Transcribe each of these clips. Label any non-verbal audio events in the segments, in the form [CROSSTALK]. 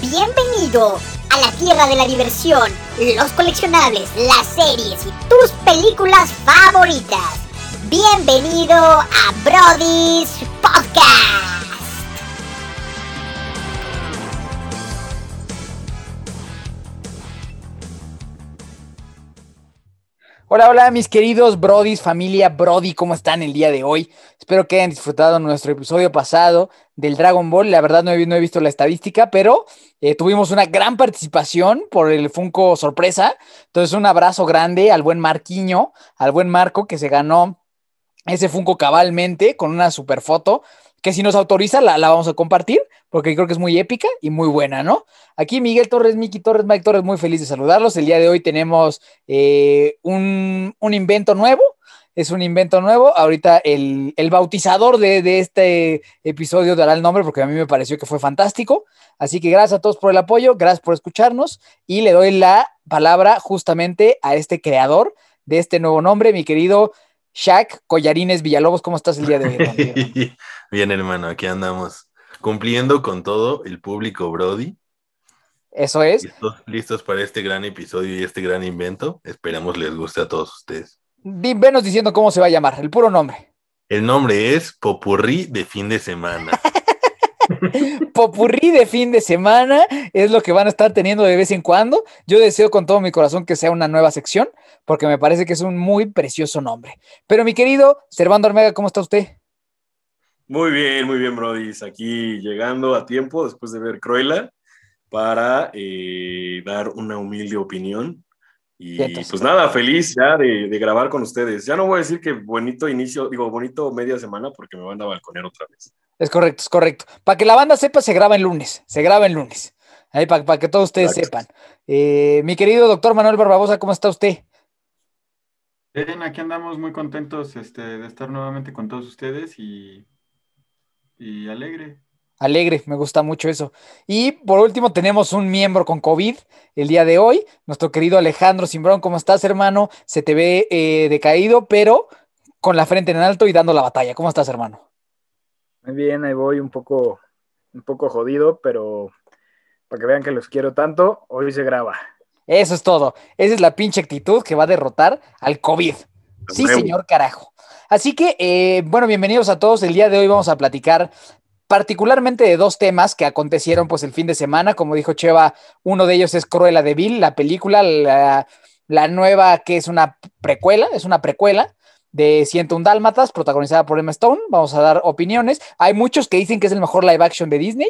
Bienvenido a la tierra de la diversión, los coleccionables, las series y tus películas favoritas. Bienvenido a Brody's Podcast. Hola, hola, mis queridos Brodis, familia Brody, ¿cómo están el día de hoy? Espero que hayan disfrutado nuestro episodio pasado del Dragon Ball. La verdad no he, visto la estadística, pero eh, tuvimos una gran participación por el Funko sorpresa. Entonces, un abrazo grande al buen Marquiño, al buen Marco, que se ganó ese Funko cabalmente con una super foto que si nos autoriza la, la, vamos a compartir, porque creo que es muy épica y muy buena, ¿no? Aquí Miguel Torres, Miki Torres, Mike Torres, muy feliz de saludarlos. El día de hoy tenemos eh, un, un, invento nuevo, es un invento nuevo. Ahorita el, el bautizador de, de, este episodio dará el nombre, porque a mí me pareció que fue fantástico. Así que gracias a todos por el apoyo, gracias por escucharnos y le doy la palabra justamente a este creador de este nuevo nombre, mi querido Shaq Collarines Villalobos, ¿cómo estás el día de hoy? [LAUGHS] Bien, hermano, aquí andamos cumpliendo con todo el público Brody. Eso es. ¿Listos, listos para este gran episodio y este gran invento. Esperamos les guste a todos ustedes. Venos diciendo cómo se va a llamar, el puro nombre. El nombre es Popurrí de fin de semana. [LAUGHS] Popurrí de fin de semana es lo que van a estar teniendo de vez en cuando. Yo deseo con todo mi corazón que sea una nueva sección, porque me parece que es un muy precioso nombre. Pero mi querido Servando Armega, ¿cómo está usted? Muy bien, muy bien, Brody. Aquí llegando a tiempo después de ver Cruella para eh, dar una humilde opinión. Y pues nada, feliz ya de, de, grabar con ustedes. Ya no voy a decir que bonito inicio, digo, bonito media semana porque me van a balconear otra vez. Es correcto, es correcto. Para que la banda sepa, se graba el lunes, se graba el lunes. Ahí para, para que todos ustedes Exacto. sepan. Eh, mi querido doctor Manuel Barbabosa, ¿cómo está usted? Bien, aquí andamos muy contentos este, de estar nuevamente con todos ustedes y, y alegre. Alegre, me gusta mucho eso. Y por último, tenemos un miembro con COVID el día de hoy, nuestro querido Alejandro Simbrón. ¿Cómo estás, hermano? Se te ve eh, decaído, pero con la frente en alto y dando la batalla. ¿Cómo estás, hermano? Muy bien, ahí voy un poco, un poco jodido, pero para que vean que los quiero tanto, hoy se graba. Eso es todo. Esa es la pinche actitud que va a derrotar al COVID. Sí, señor carajo. Así que, eh, bueno, bienvenidos a todos. El día de hoy vamos a platicar particularmente de dos temas que acontecieron pues el fin de semana. Como dijo Cheva, uno de ellos es Cruella de Vil, la película, la, nueva que es una precuela, es una precuela de 101 Dálmatas, protagonizada por Emma Stone. Vamos a dar opiniones. Hay muchos que dicen que es el mejor live action de Disney.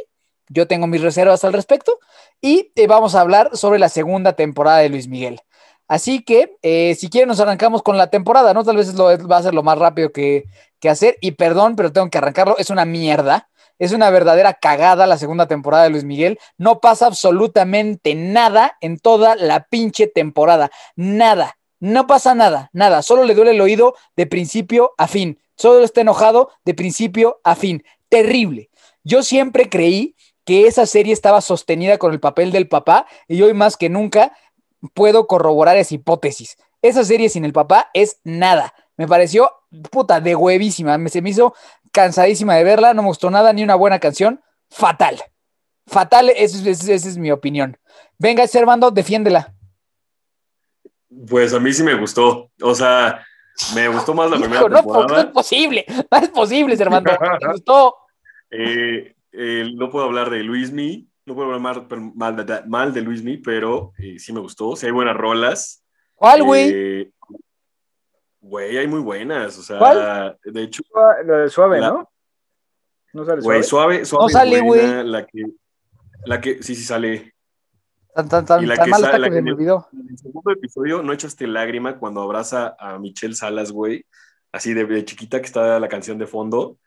Yo tengo mis reservas al respecto. Y eh, vamos a hablar sobre la segunda temporada de Luis Miguel. Así que, eh, si quieren, nos arrancamos con la temporada, ¿no? Tal vez lo, va a ser lo más rápido que, que hacer. Y perdón, pero tengo que arrancarlo. Es una mierda. Es una verdadera cagada la segunda temporada de Luis Miguel. No pasa absolutamente nada en toda la pinche temporada. Nada. No pasa nada, nada. Solo le duele el oído de principio a fin. Solo está enojado de principio a fin. Terrible. Yo siempre creí que esa serie estaba sostenida con el papel del papá y hoy más que nunca puedo corroborar esa hipótesis. Esa serie sin el papá es nada. Me pareció puta de huevísima. Me, se me hizo cansadísima de verla. No me gustó nada, ni una buena canción. Fatal. Fatal, esa es, mi opinión. Venga, Servando, defiéndela. Pues a mí sí me gustó. O sea, me gustó más la Hijo, primera no, temporada. No es posible. No es posible, Servando. Me gustó. [LAUGHS] Eh, eh, no puedo hablar de Luismi. No puedo hablar mal, mal, de, mal de Luismi, pero eh, sí me gustó. Sí hay buenas rolas. ¿Cuál, güey? Eh, Güey, hay muy buenas. O sea, ¿Cuál? de hecho. Lo de suave, la, ¿no? No sale Güey, suave. suave. No sale, güey. La que, la que, sí, sí sale. Tan, tan, tan, Y la tan que mal sa- está la que se que- me olvidó. En el segundo episodio no echaste lágrima cuando abraza a Michelle Salas, güey. Así de, de chiquita que está la canción de fondo.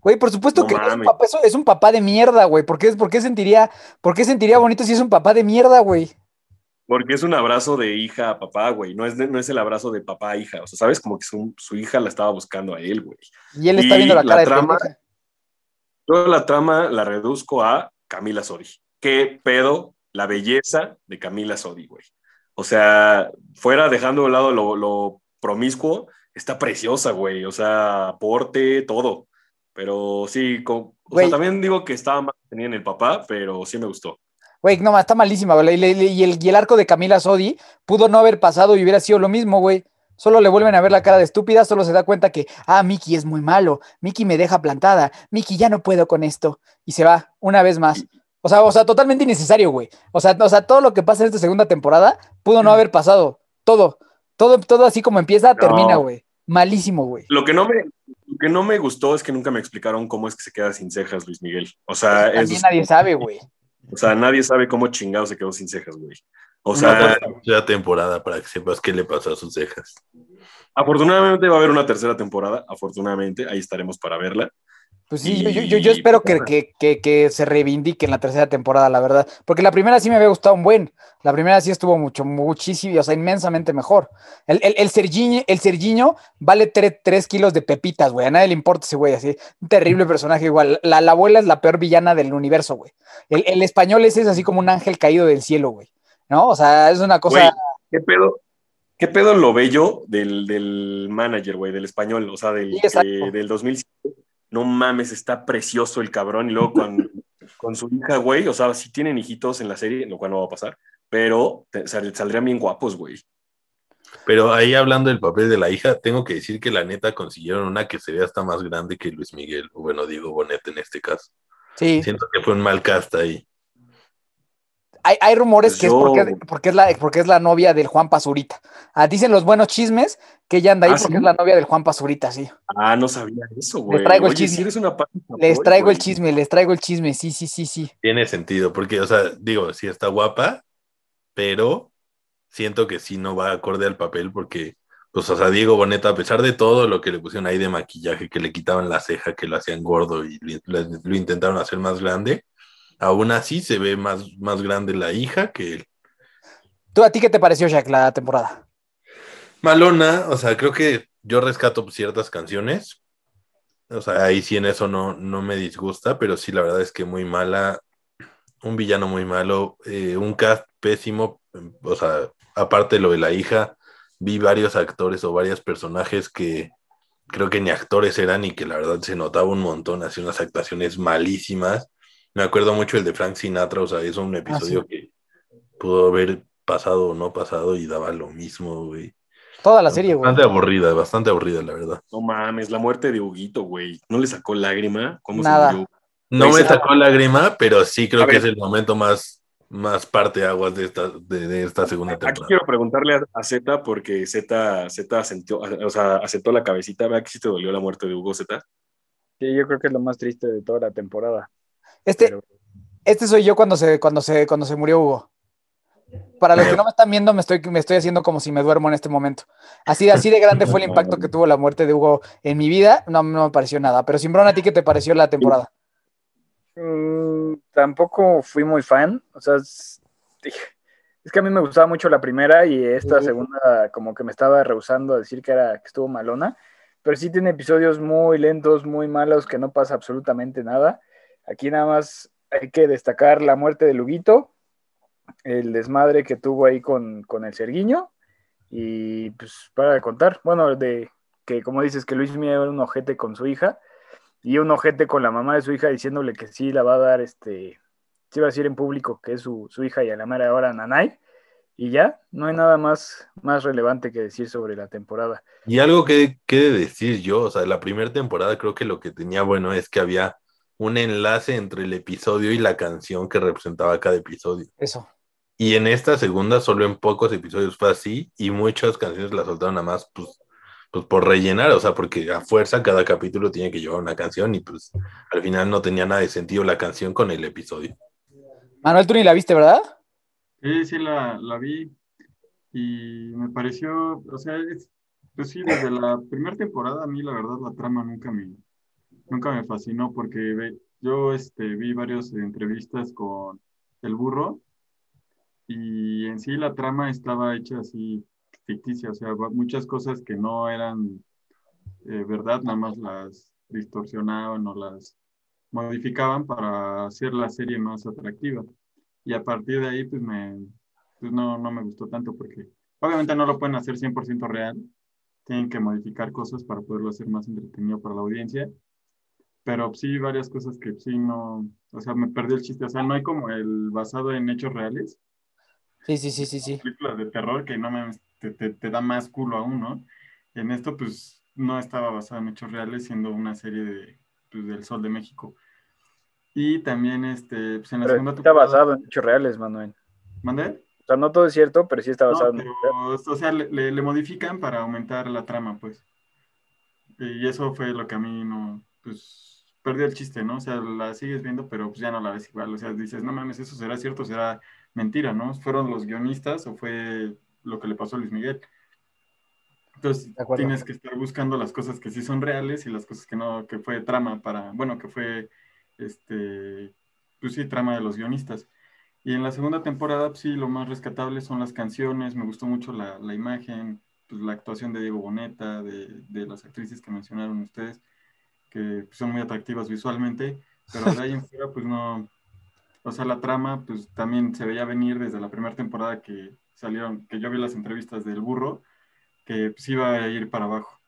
Güey, por supuesto No que es un, papá, es, es un papá de mierda, güey. ¿Por qué, por, qué sentiría, ¿Por qué sentiría bonito si es un papá de mierda, güey? Porque es un abrazo de hija a papá, güey. No es, de- no es el abrazo de papá a hija. O sea, ¿sabes? Como que su, su hija la estaba buscando a él, güey. Y él está viendo la la cara de trama- pendeja. Toda la trama la reduzco a Camila Sodi. ¿Qué pedo la belleza de Camila Sodi, güey? O sea, fuera dejando de lado lo, lo promiscuo, está preciosa, güey. O sea, aporte, todo. Pero sí, con- o sea, también digo que estaba más tenía en el papá, pero sí me gustó. Güey, no, está malísima, güey. Y, el, y el arco de Camila Sodi pudo no haber pasado y hubiera sido lo mismo, güey. Solo le vuelven a ver la cara de estúpida, solo se da cuenta que, ah, Mickey es muy malo, Mickey me deja plantada, Mickey ya no puedo con esto. Y se va una vez más. O sea, o sea, totalmente innecesario, güey. O sea, o sea, todo lo que pasa en esta segunda temporada pudo no haber pasado. Todo. Todo, todo así como empieza, termina, güey. Malísimo, güey. Lo que no me, lo que no me gustó es que nunca me explicaron cómo es que se queda sin cejas, Luis Miguel. O sea, pues también nadie sabe, güey. O sea, nadie sabe cómo chingado se quedó sin cejas, güey. O sea, la temporada para que sepas qué le pasó a sus cejas. Afortunadamente va a haber una tercera temporada, afortunadamente, ahí estaremos para verla. Pues sí, yo, yo, espero que, que, se reivindique en la tercera temporada, la verdad. Porque la primera sí me había gustado un buen. La primera sí estuvo mucho, muchísimo, o sea, inmensamente mejor. El, el, el Sergiño, vale 3 kilos de pepitas, güey. A nadie le importa ese güey, así. Un terrible personaje igual. La, abuela es la peor villana del universo, güey. El, el español ese es así como un ángel caído del cielo, güey. ¿No? O sea, es una cosa. ¿Qué pedo? ¿Qué pedo lo bello del, del manager, güey, del español? O sea, del, del 2007 no mames, está precioso el cabrón. Y luego con, [LAUGHS] con su hija, güey, o sea, si tienen hijitos en la serie, lo cual no va a pasar, pero saldrían bien guapos, güey. Pero ahí hablando del papel de la hija, tengo que decir que la neta consiguieron una que se vea hasta más grande que Luis Miguel, o bueno, Diego Bonet en este caso. Sí. Siento que fue un mal cast ahí hay, rumores pues que es porque, es la, porque es la novia del Juan Pazurita. Ah, dicen los buenos chismes que ella anda ahí ¿Ah, porque es la novia del Juan Pazurita, sí. Ah, no sabía eso, güey. Les traigo el chisme. les traigo el chisme, les traigo el chisme, sí, sí, sí, sí. Tiene sentido, porque, o sea, digo, sí está guapa, pero siento que sí no va acorde al papel porque, pues, o sea, Diego Boneta, a pesar de todo lo que le pusieron ahí de maquillaje, que le quitaban la ceja, que lo hacían gordo y lo intentaron hacer más grande, aún así se ve más, más grande la hija que él. ¿Tú a ti qué te pareció, Jack, la temporada? Malona, o sea, creo que yo rescato ciertas canciones. O sea, ahí sí en eso no, no me disgusta, pero sí la verdad es que muy mala. Un villano muy malo, eh, un cast pésimo. O sea, aparte de lo de la hija, vi varios actores o varios personajes que creo que ni actores eran y que la verdad se notaba un montón, hacía unas actuaciones malísimas. Me acuerdo mucho el de Frank Sinatra, o sea, es un ah, episodio que pudo haber pasado o no pasado y daba lo mismo, güey. Toda la serie, güey. Bastante aburrida, bastante aburrida, la verdad. No mames, la muerte de Huguito, güey. ¿No le sacó lágrima? ¿Cómo Nada. se murió? No me sacó lágrima, pero sí creo que es el momento más, más parte aguas de esta, de, esta segunda temporada. Aquí quiero preguntarle a, Z, porque Z, Z asentó, o sea, asentó la cabecita. ¿Vea que sí te dolió la muerte de Hugo Z? Sí, yo creo que es lo más triste de toda la temporada. Este, este soy yo cuando se, cuando, se, cuando se murió Hugo. Para los que no me están viendo, me estoy, me estoy haciendo como si me duermo en este momento. Así, así de grande fue el [LAUGHS] impacto que tuvo la muerte de Hugo en mi vida. No, no me pareció nada. Pero Simbrón, ¿a ti qué te pareció la temporada? Mm, tampoco fui muy fan. O sea, es, que a mí me gustaba mucho la primera y esta segunda como que me estaba rehusando a decir que, era, que estuvo malona. Pero sí tiene episodios muy lentos, muy malos, que no pasa absolutamente nada. Aquí nada más hay que destacar la muerte de Luguito, el desmadre que tuvo ahí con, el Serguiño, y pues para de contar, bueno, de que como dices que Luis Miguel era un ojete con su hija, y un ojete con la mamá de su hija diciéndole que sí la va a dar, este, sí va a decir en público que es su, hija y a la mera hora Nanay, y ya, no hay nada más, más relevante que decir sobre la temporada. Y algo que, que decir yo, o sea, la primera temporada creo que lo que tenía bueno es que había un enlace entre el episodio y la canción que representaba cada episodio. Eso. Y en esta segunda, solo en pocos episodios fue así, y muchas canciones las soltaron nada más, pues, pues por rellenar, o sea, porque a fuerza cada capítulo tiene que llevar una canción, y pues al final no tenía nada de sentido la canción con el episodio. Manuel, tú ni la viste, ¿verdad? Sí, sí, la, vi, y me pareció, o sea, pues sí, desde la primera temporada a mí la verdad la trama nunca me, nunca me fascinó porque yo este, vi varias entrevistas con el burro y en sí la trama estaba hecha así ficticia, o sea, muchas cosas que no eran eh, verdad, nada más las distorsionaban o las modificaban para hacer la serie más atractiva. Y a partir de ahí, pues, me, pues no, no me gustó tanto porque obviamente no lo pueden hacer 100% real, tienen que modificar cosas para poderlo hacer más entretenido para la audiencia pero sí varias cosas que sí no, o sea, me perdí el chiste, o sea, no hay como el basado en hechos reales. Sí, sí, sí, sí, sí. Películas de terror que no me, te, te, da más culo aún, ¿no? En esto, pues, no estaba basado en hechos reales, siendo una serie de, pues, del Sol de México. Y también, este, pues en la segunda Está basado en hechos reales, Manuel. ¿Mandé? O sea, no todo es cierto, pero sí está basado en hechos reales. O sea, le, le, modifican para aumentar la trama, pues. Y eso fue lo que a mí no, pues, perdió el chiste, ¿no? O sea, la sigues viendo, pero pues ya no la ves igual. O sea, dices, no mames, eso será cierto, será mentira, ¿no? ¿Fueron los guionistas o fue lo que le pasó a Luis Miguel? Entonces tienes que estar buscando las cosas que sí son reales y las cosas que no, que fue trama para, bueno, que fue, este, pues sí, trama de los guionistas. Y en la segunda temporada, pues sí, lo más rescatable son las canciones, me gustó mucho la, la imagen, pues la actuación de Diego Boneta, de, de las actrices que mencionaron ustedes que son muy atractivas visualmente, pero de ahí en [LAUGHS] fuera, pues no, o sea, la trama, pues también se veía venir desde la primera temporada que salieron, que yo vi las entrevistas del burro, que pues iba a ir para abajo.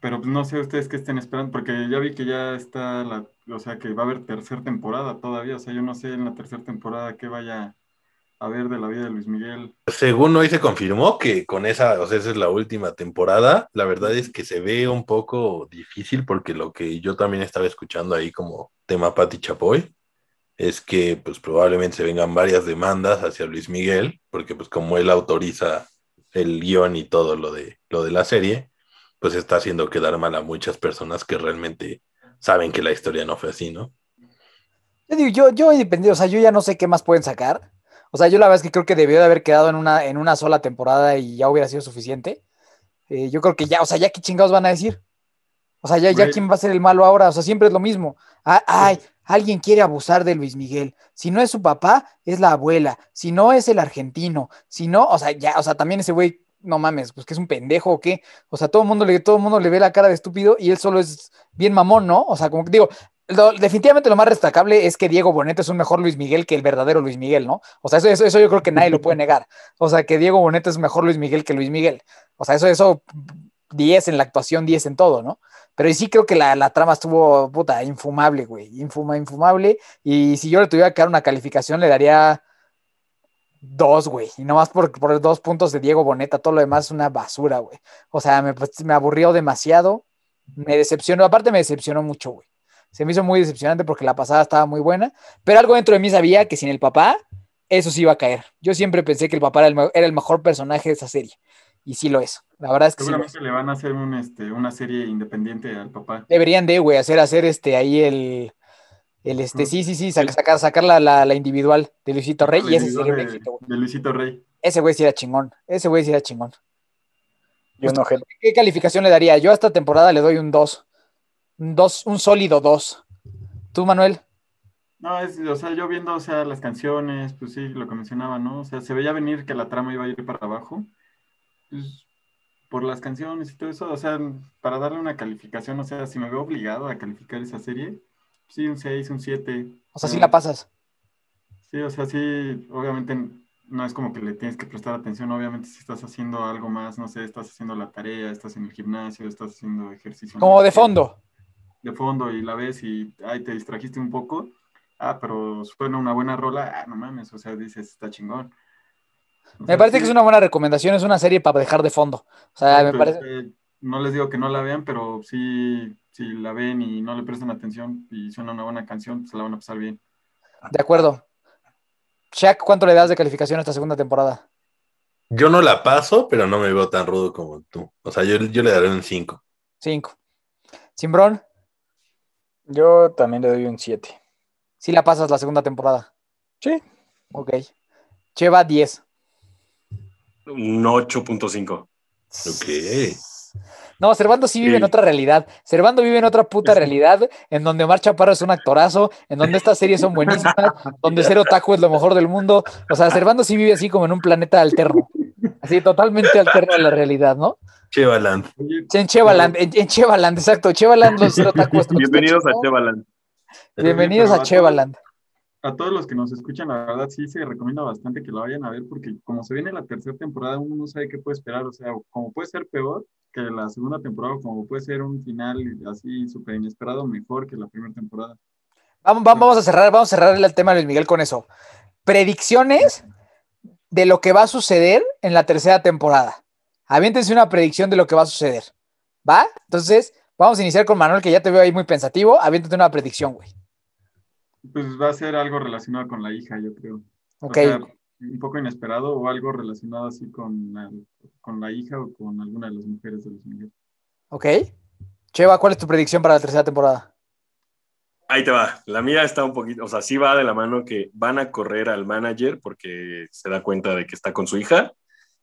Pero pues no sé ustedes qué estén esperando, porque ya vi que ya está la, o sea, que va a haber tercera temporada todavía, o sea, yo no sé en la tercera temporada qué vaya a ver de la vida de Luis Miguel. Según hoy se confirmó que con esa, o sea, esa es la última temporada, la verdad es que se ve un poco difícil porque lo que yo también estaba escuchando ahí como tema Pati Chapoy es que pues probablemente se vengan varias demandas hacia Luis Miguel, porque pues como él autoriza el guion y todo lo de, lo de la serie, pues está haciendo quedar mal a muchas personas que realmente saben que la historia no fue así, ¿no? Yo digo, yo, yo independiente, o sea, yo ya no sé qué más pueden sacar. O sea, yo la verdad es que creo que debió de haber quedado en una, en una sola temporada y ya hubiera sido suficiente. Eh, yo creo que ya, o sea, ya qué chingados van a decir. O sea, ya, ya quién va a ser el malo ahora. O sea, siempre es lo mismo. Ah, ay, alguien quiere abusar de Luis Miguel. Si no es su papá, es la abuela. Si no es el argentino. Si no, o sea, ya, o sea, también ese güey, no mames, pues que es un pendejo o qué. O sea, todo el mundo le, todo el mundo le ve la cara de estúpido y él solo es bien mamón, ¿no? O sea, como que digo, definitivamente lo más destacable es que Diego Boneta es un mejor Luis Miguel que el verdadero Luis Miguel, ¿no? O sea, eso, eso, yo creo que nadie lo puede [LAUGHS] negar. O sea, que Diego Boneta es mejor Luis Miguel que Luis Miguel. O sea, eso, eso, 10 en la actuación, 10 en todo, ¿no? Pero sí creo que la, trama estuvo, puta, infumable, güey. Infuma, infumable. Y si yo le tuviera que dar una calificación, le daría dos, güey. Y nomás por, por dos puntos de Diego Boneta, todo lo demás es una basura, güey. O sea, me, me aburrió demasiado. Me decepcionó, aparte me decepcionó mucho, güey se me hizo muy decepcionante porque la pasada estaba muy buena, pero algo dentro de mí sabía que sin el papá, eso sí iba a caer. Yo siempre pensé que el papá era el, mejor personaje de esa serie, y sí lo es. La verdad es que Seguramente le van a hacer este, una serie independiente al papá. Deberían de, güey, hacer, hacer este, ahí el, el este, sí, sí, sí, sacar, sacar la, la, individual de Luisito Rey, y ese sería un éxito, De Luisito Rey. Ese güey sí era chingón, ese güey sí era chingón. Yo no, ¿Qué calificación le daría? Yo a esta temporada le doy un 2 dos, un sólido dos. ¿Tú, Manuel? No, es, o sea, yo viendo, o sea, las canciones, pues sí, lo que mencionaba, ¿no? O sea, se veía venir que la trama iba a ir para abajo. Pues, por las canciones y todo eso, o sea, para darle una calificación, o sea, si me veo obligado a calificar esa serie, sí, un 6, un 7. O sea, sí la pasas. Sí, o sea, sí, obviamente no es como que le tienes que prestar atención, obviamente si estás haciendo algo más, no sé, estás haciendo la tarea, estás en el gimnasio, estás haciendo ejercicio. Como de fondo de fondo y la ves y ay, te distrajiste un poco, ah, pero suena una buena rola, ah, no mames, o sea, dices, está chingón. me parece que es una buena recomendación, es una serie para dejar de fondo. O sea, me parece... no les digo que no la vean, pero sí, si la ven y no le prestan atención y suena una buena canción, pues la van a pasar bien. De acuerdo. Shaq, ¿cuánto le das de calificación a esta segunda temporada? Yo no la paso, pero no me veo tan rudo como tú. O sea, yo, yo le daré un 5. 5. Simbrón. Yo también le doy un 7. Si la pasas la segunda temporada. Sí. Ok. Cheva 10. Un 8.5. Ok. No, Servando sí vive en otra realidad. Servando vive en otra puta realidad, en donde Omar Chaparro es un actorazo, en donde estas series son buenísimas, [LAUGHS] donde Cero Taco es lo mejor del mundo. O sea, Servando sí vive así como en un planeta alterno. Así, totalmente alterno a la realidad, ¿no? Chevaland. En Chevaland, en, Chevaland, exacto. Chevaland, los Bienvenidos a Chevaland. Bienvenidos a Chevaland. a todos los que nos escuchan, la verdad sí se recomienda bastante que la vayan a ver porque como se viene la tercera temporada, uno no sabe qué puede esperar, o sea, como puede ser peor que la segunda temporada, como puede ser un final así súper inesperado, mejor que la primera temporada. Vamos, vamos a cerrar, vamos a cerrar el tema de Luis Miguel con eso. Predicciones de lo que va a suceder en la tercera temporada. Aviéntense una predicción de lo que va a suceder. ¿Va? Entonces, vamos a iniciar con Manuel, que ya te veo ahí muy pensativo. Aviéntate una predicción, güey. Pues va a ser algo relacionado con la hija, yo creo. Ok. un poco inesperado o algo relacionado así con, con la hija o con alguna de las mujeres de los Miguel. Ok. Cheva, ¿cuál es tu predicción para la tercera temporada? Ahí te va. La mía está un poquito, o sea, sí va de la mano que van a correr al manager porque se da cuenta de que está con su hija.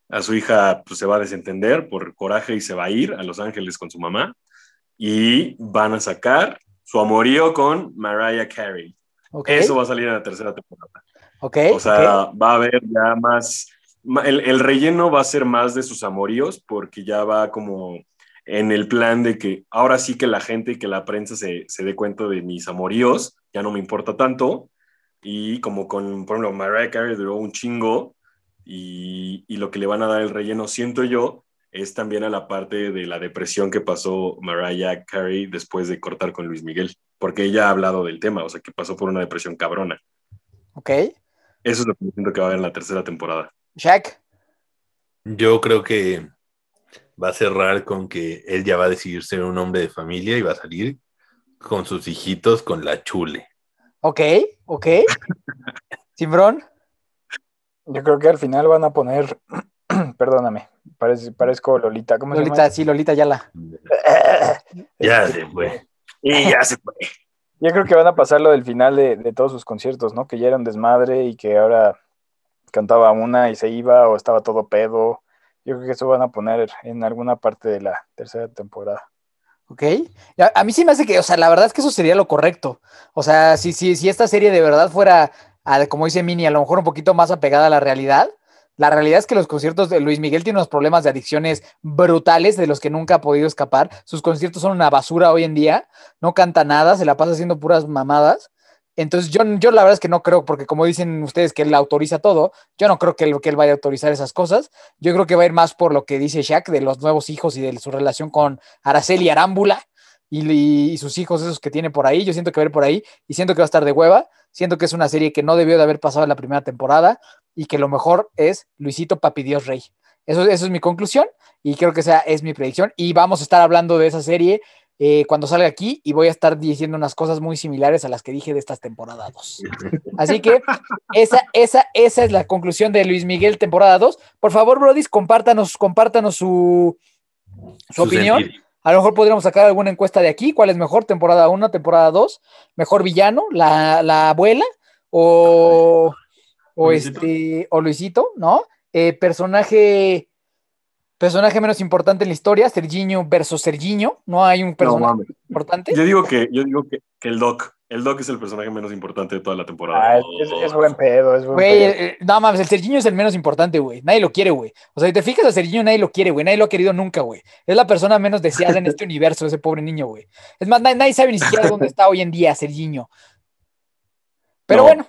A su hija pues, se va a desentender por coraje y se va a ir a Los Ángeles con su mamá. Y van a sacar su amorío con Mariah Carey. Eso va a salir en la tercera temporada. Okay, o sea, va a haber ya más. El, el, relleno va a ser más de sus amoríos porque ya va como en el plan de que ahora sí que la gente y que la prensa se, se dé cuenta de mis amoríos, ya no me importa tanto. Y como con, por ejemplo, Mariah Carey duró un chingo y, y lo que le van a dar el relleno, siento yo, es también a la parte de la depresión que pasó Mariah Carey después de cortar con Luis Miguel porque ella ha hablado del tema, o sea, que pasó por una depresión cabrona. Ok. Eso es lo que siento que va a haber en la tercera temporada. Shaq. Yo creo que va a cerrar con que él ya va a decidir ser un hombre de familia y va a salir con sus hijitos con la chule. Ok, ok. [LAUGHS] Simbrón. Yo creo que al final van a poner, [CLEARS THROAT] perdóname, parezco Lolita. ¿Cómo Lolita, se llama? sí, Lolita Yala. [LAUGHS] ya se fue. Y ya se fue. Yo creo que van a pasar lo del final de, de, todos sus conciertos, ¿no? Que ya era un desmadre y que ahora cantaba una y se iba o estaba todo pedo. Yo creo que eso van a poner en alguna parte de la tercera temporada. Ok. A, mí sí me hace que, o sea, la verdad es que eso sería lo correcto. O sea, si, si, si esta serie de verdad fuera, como dice Mini, a lo mejor un poquito más apegada a la realidad, la realidad es que los conciertos de Luis Miguel tienen unos problemas de adicciones brutales de los que nunca ha podido escapar. Sus conciertos son una basura hoy en día. No canta nada, se la pasa haciendo puras mamadas. Entonces yo, yo la verdad es que no creo, porque como dicen ustedes que él autoriza todo, yo no creo que él, que él vaya a autorizar esas cosas. Yo creo que va a ir más por lo que dice Shaq de los nuevos hijos y de su relación con Araceli Arámbula y, sus hijos esos que tiene por ahí. Yo siento que va a ir por ahí y siento que va a estar de hueva. Siento que es una serie que no debió de haber pasado en la primera temporada y que lo mejor es Luisito Papi Dios Rey. Eso, eso es mi conclusión y creo que esa es mi predicción. Y vamos a estar hablando de esa serie eh, cuando salga aquí y voy a estar diciendo unas cosas muy similares a las que dije de estas temporadas 2. Así que esa, esa, esa es la conclusión de Luis Miguel temporada 2. Por favor, Brodis, compártanos, compártanos su, su, su opinión. A lo mejor podríamos sacar alguna encuesta de aquí. ¿Cuál es mejor? ¿Temporada 1, temporada 2? ¿Mejor villano? ¿La, la abuela? ¿O, o, Luisito. Este, o Luisito? ¿No? Eh, personaje, personaje menos importante en la historia, Serginho versus Serginho. No hay un personaje no, importante. Yo digo, que, yo digo que, que el Doc. El Doc es el personaje menos importante de toda la temporada. Ah, es, es, buen pedo, es buen güey, pedo. Eh, no mames, el Serginho es el menos importante, güey. Nadie lo quiere, güey. O sea, si te fijas a Serginho, nadie lo quiere, güey. Nadie lo ha querido nunca, güey. Es la persona menos deseada en este [LAUGHS] universo, ese pobre niño, güey. Es más, nadie, nadie, sabe ni siquiera dónde está hoy en día Serginho. Pero no. bueno,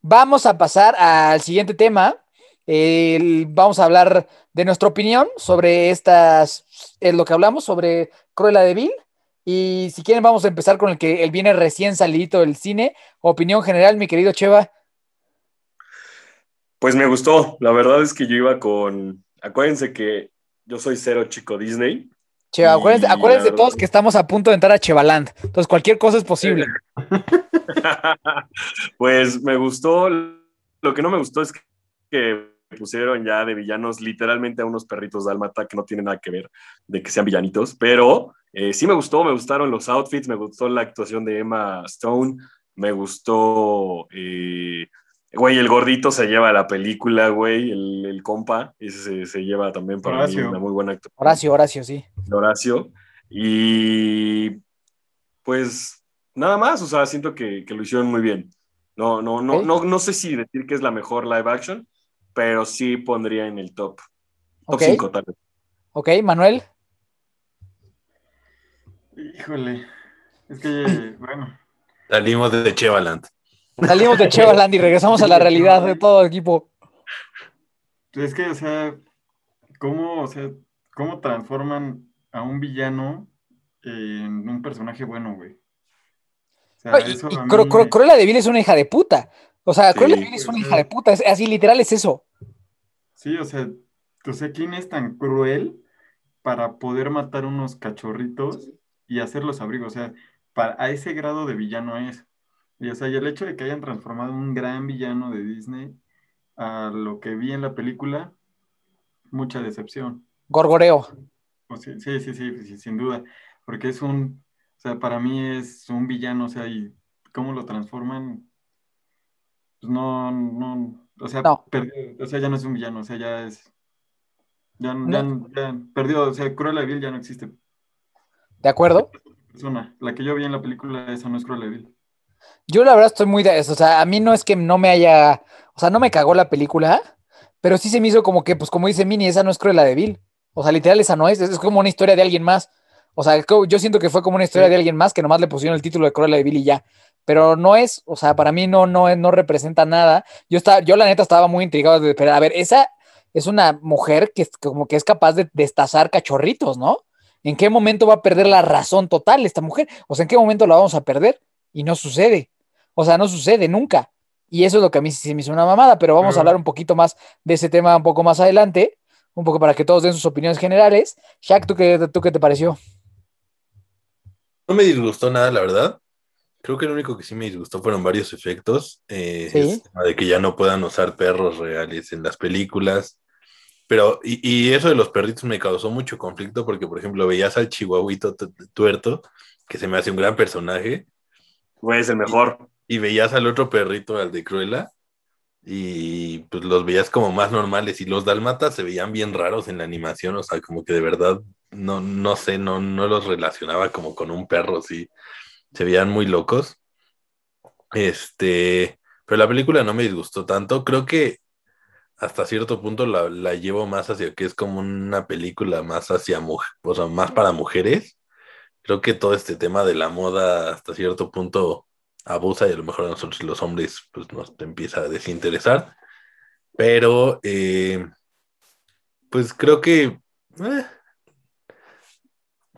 vamos a pasar al siguiente tema. Eh, vamos a hablar de nuestra opinión sobre estas, es lo que hablamos, sobre Cruella de Vil. Y si quieren, vamos a empezar con el que él viene recién salidito del cine. Opinión general, mi querido Cheva. Pues me gustó. La verdad es que yo iba con. Acuérdense que yo soy cero chico Disney. Cheva, acuérdense, acuérdense de todos que estamos a punto de entrar a Chevaland. Entonces, cualquier cosa es posible. [LAUGHS] pues me gustó. Lo que no me gustó es que pusieron ya de villanos literalmente a unos perritos dálmata que no tienen nada que ver de que sean villanitos, pero eh, sí me gustó, me gustaron los outfits, me gustó la actuación de Emma Stone, me gustó, eh, güey, el gordito se lleva la película, güey, el, el compa, ese se, se, lleva también para Horacio. mí una muy buena actuación. Horacio, Horacio, sí. Horacio. Y pues nada más, o sea, siento que, que lo hicieron muy bien. No, no, no, no, no sé si decir que es la mejor live action, pero sí pondría en el top. Top 5 okay. tal vez. Ok, Manuel. Híjole, es que, [CLEARS THROAT] bueno. Salimos de Chevaland. Salimos de Chevaland y regresamos a la [LAUGHS] realidad de todo el equipo. Es que, o sea, ¿cómo, o sea, cómo transforman a un villano en un personaje bueno, güey? O sea, y, eso Cruella de Vil es una hija de puta. O sea, Cruella de Vil es una hija de puta. así, literal, es eso. Sí, o sea, o sea, ¿quién es tan cruel para poder matar unos cachorritos y hacerlos abrigos? O sea, para, a ese grado de villano es. Y, o sea, y el hecho de que hayan transformado un gran villano de Disney a lo que vi en la película, mucha decepción. Gorgoreo. sí, sí, sí, sí, sin duda. Porque es un, o sea, para mí es un villano, o sea, y cómo lo transforman, pues no, no, o sea, o sea, ya no es un villano, o sea, ya es, ya, ya, perdió, o sea, Cruella de Vil ya no existe. ¿De acuerdo? Persona, la que yo vi en la película, esa no es Cruella de Vil. Yo la verdad estoy muy de eso, o sea, a mí no es que no me haya, o sea, no me cagó la película, pero sí se me hizo como que, pues como dice Mini, esa no es Cruella de Vil. O sea, literal esa no es, es como una historia de alguien más. O sea, yo siento que fue como una historia de alguien más que nomás le pusieron el título de Cruella de Vil y ya. Pero no es, o sea, para mí no, no, no representa nada. Yo, estaba, yo la neta estaba muy intrigado de, pero a ver, esa es una mujer que como que es capaz de destazar cachorritos, ¿no? ¿En qué momento va a perder la razón total esta mujer? O sea, ¿en qué momento la vamos a perder? Y no sucede. O sea, no sucede nunca. Y eso es lo que a mí sí me hizo una mamada, pero vamos a hablar un poquito más de ese tema un poco más adelante, un poco para que todos den sus opiniones generales. Shaq, ¿tú qué, tú qué te pareció? No me disgustó nada, la verdad. Creo que lo único que sí me disgustó fueron varios efectos. Eh, de que ya no puedan usar perros reales en las películas. Pero, y, y, eso de los perritos me causó mucho conflicto porque, por ejemplo, veías al chihuahuito tuerto, que se me hace un gran personaje. Güey, es el mejor. Y, veías al otro perrito, al de Cruella, y pues los veías como más normales. Y los dalmatas se veían bien raros en la animación, o sea, como que de verdad, no, no sé, no, no los relacionaba como con un perro, sí se veían muy locos. Este, pero la película no me disgustó tanto. Creo que hasta cierto punto la, llevo más hacia que es como una película más hacia mujeres, o sea, más para mujeres. Creo que todo este tema de la moda hasta cierto punto abusa y a lo mejor a nosotros los hombres pues nos empieza a desinteresar. Pero eh, pues creo que eh,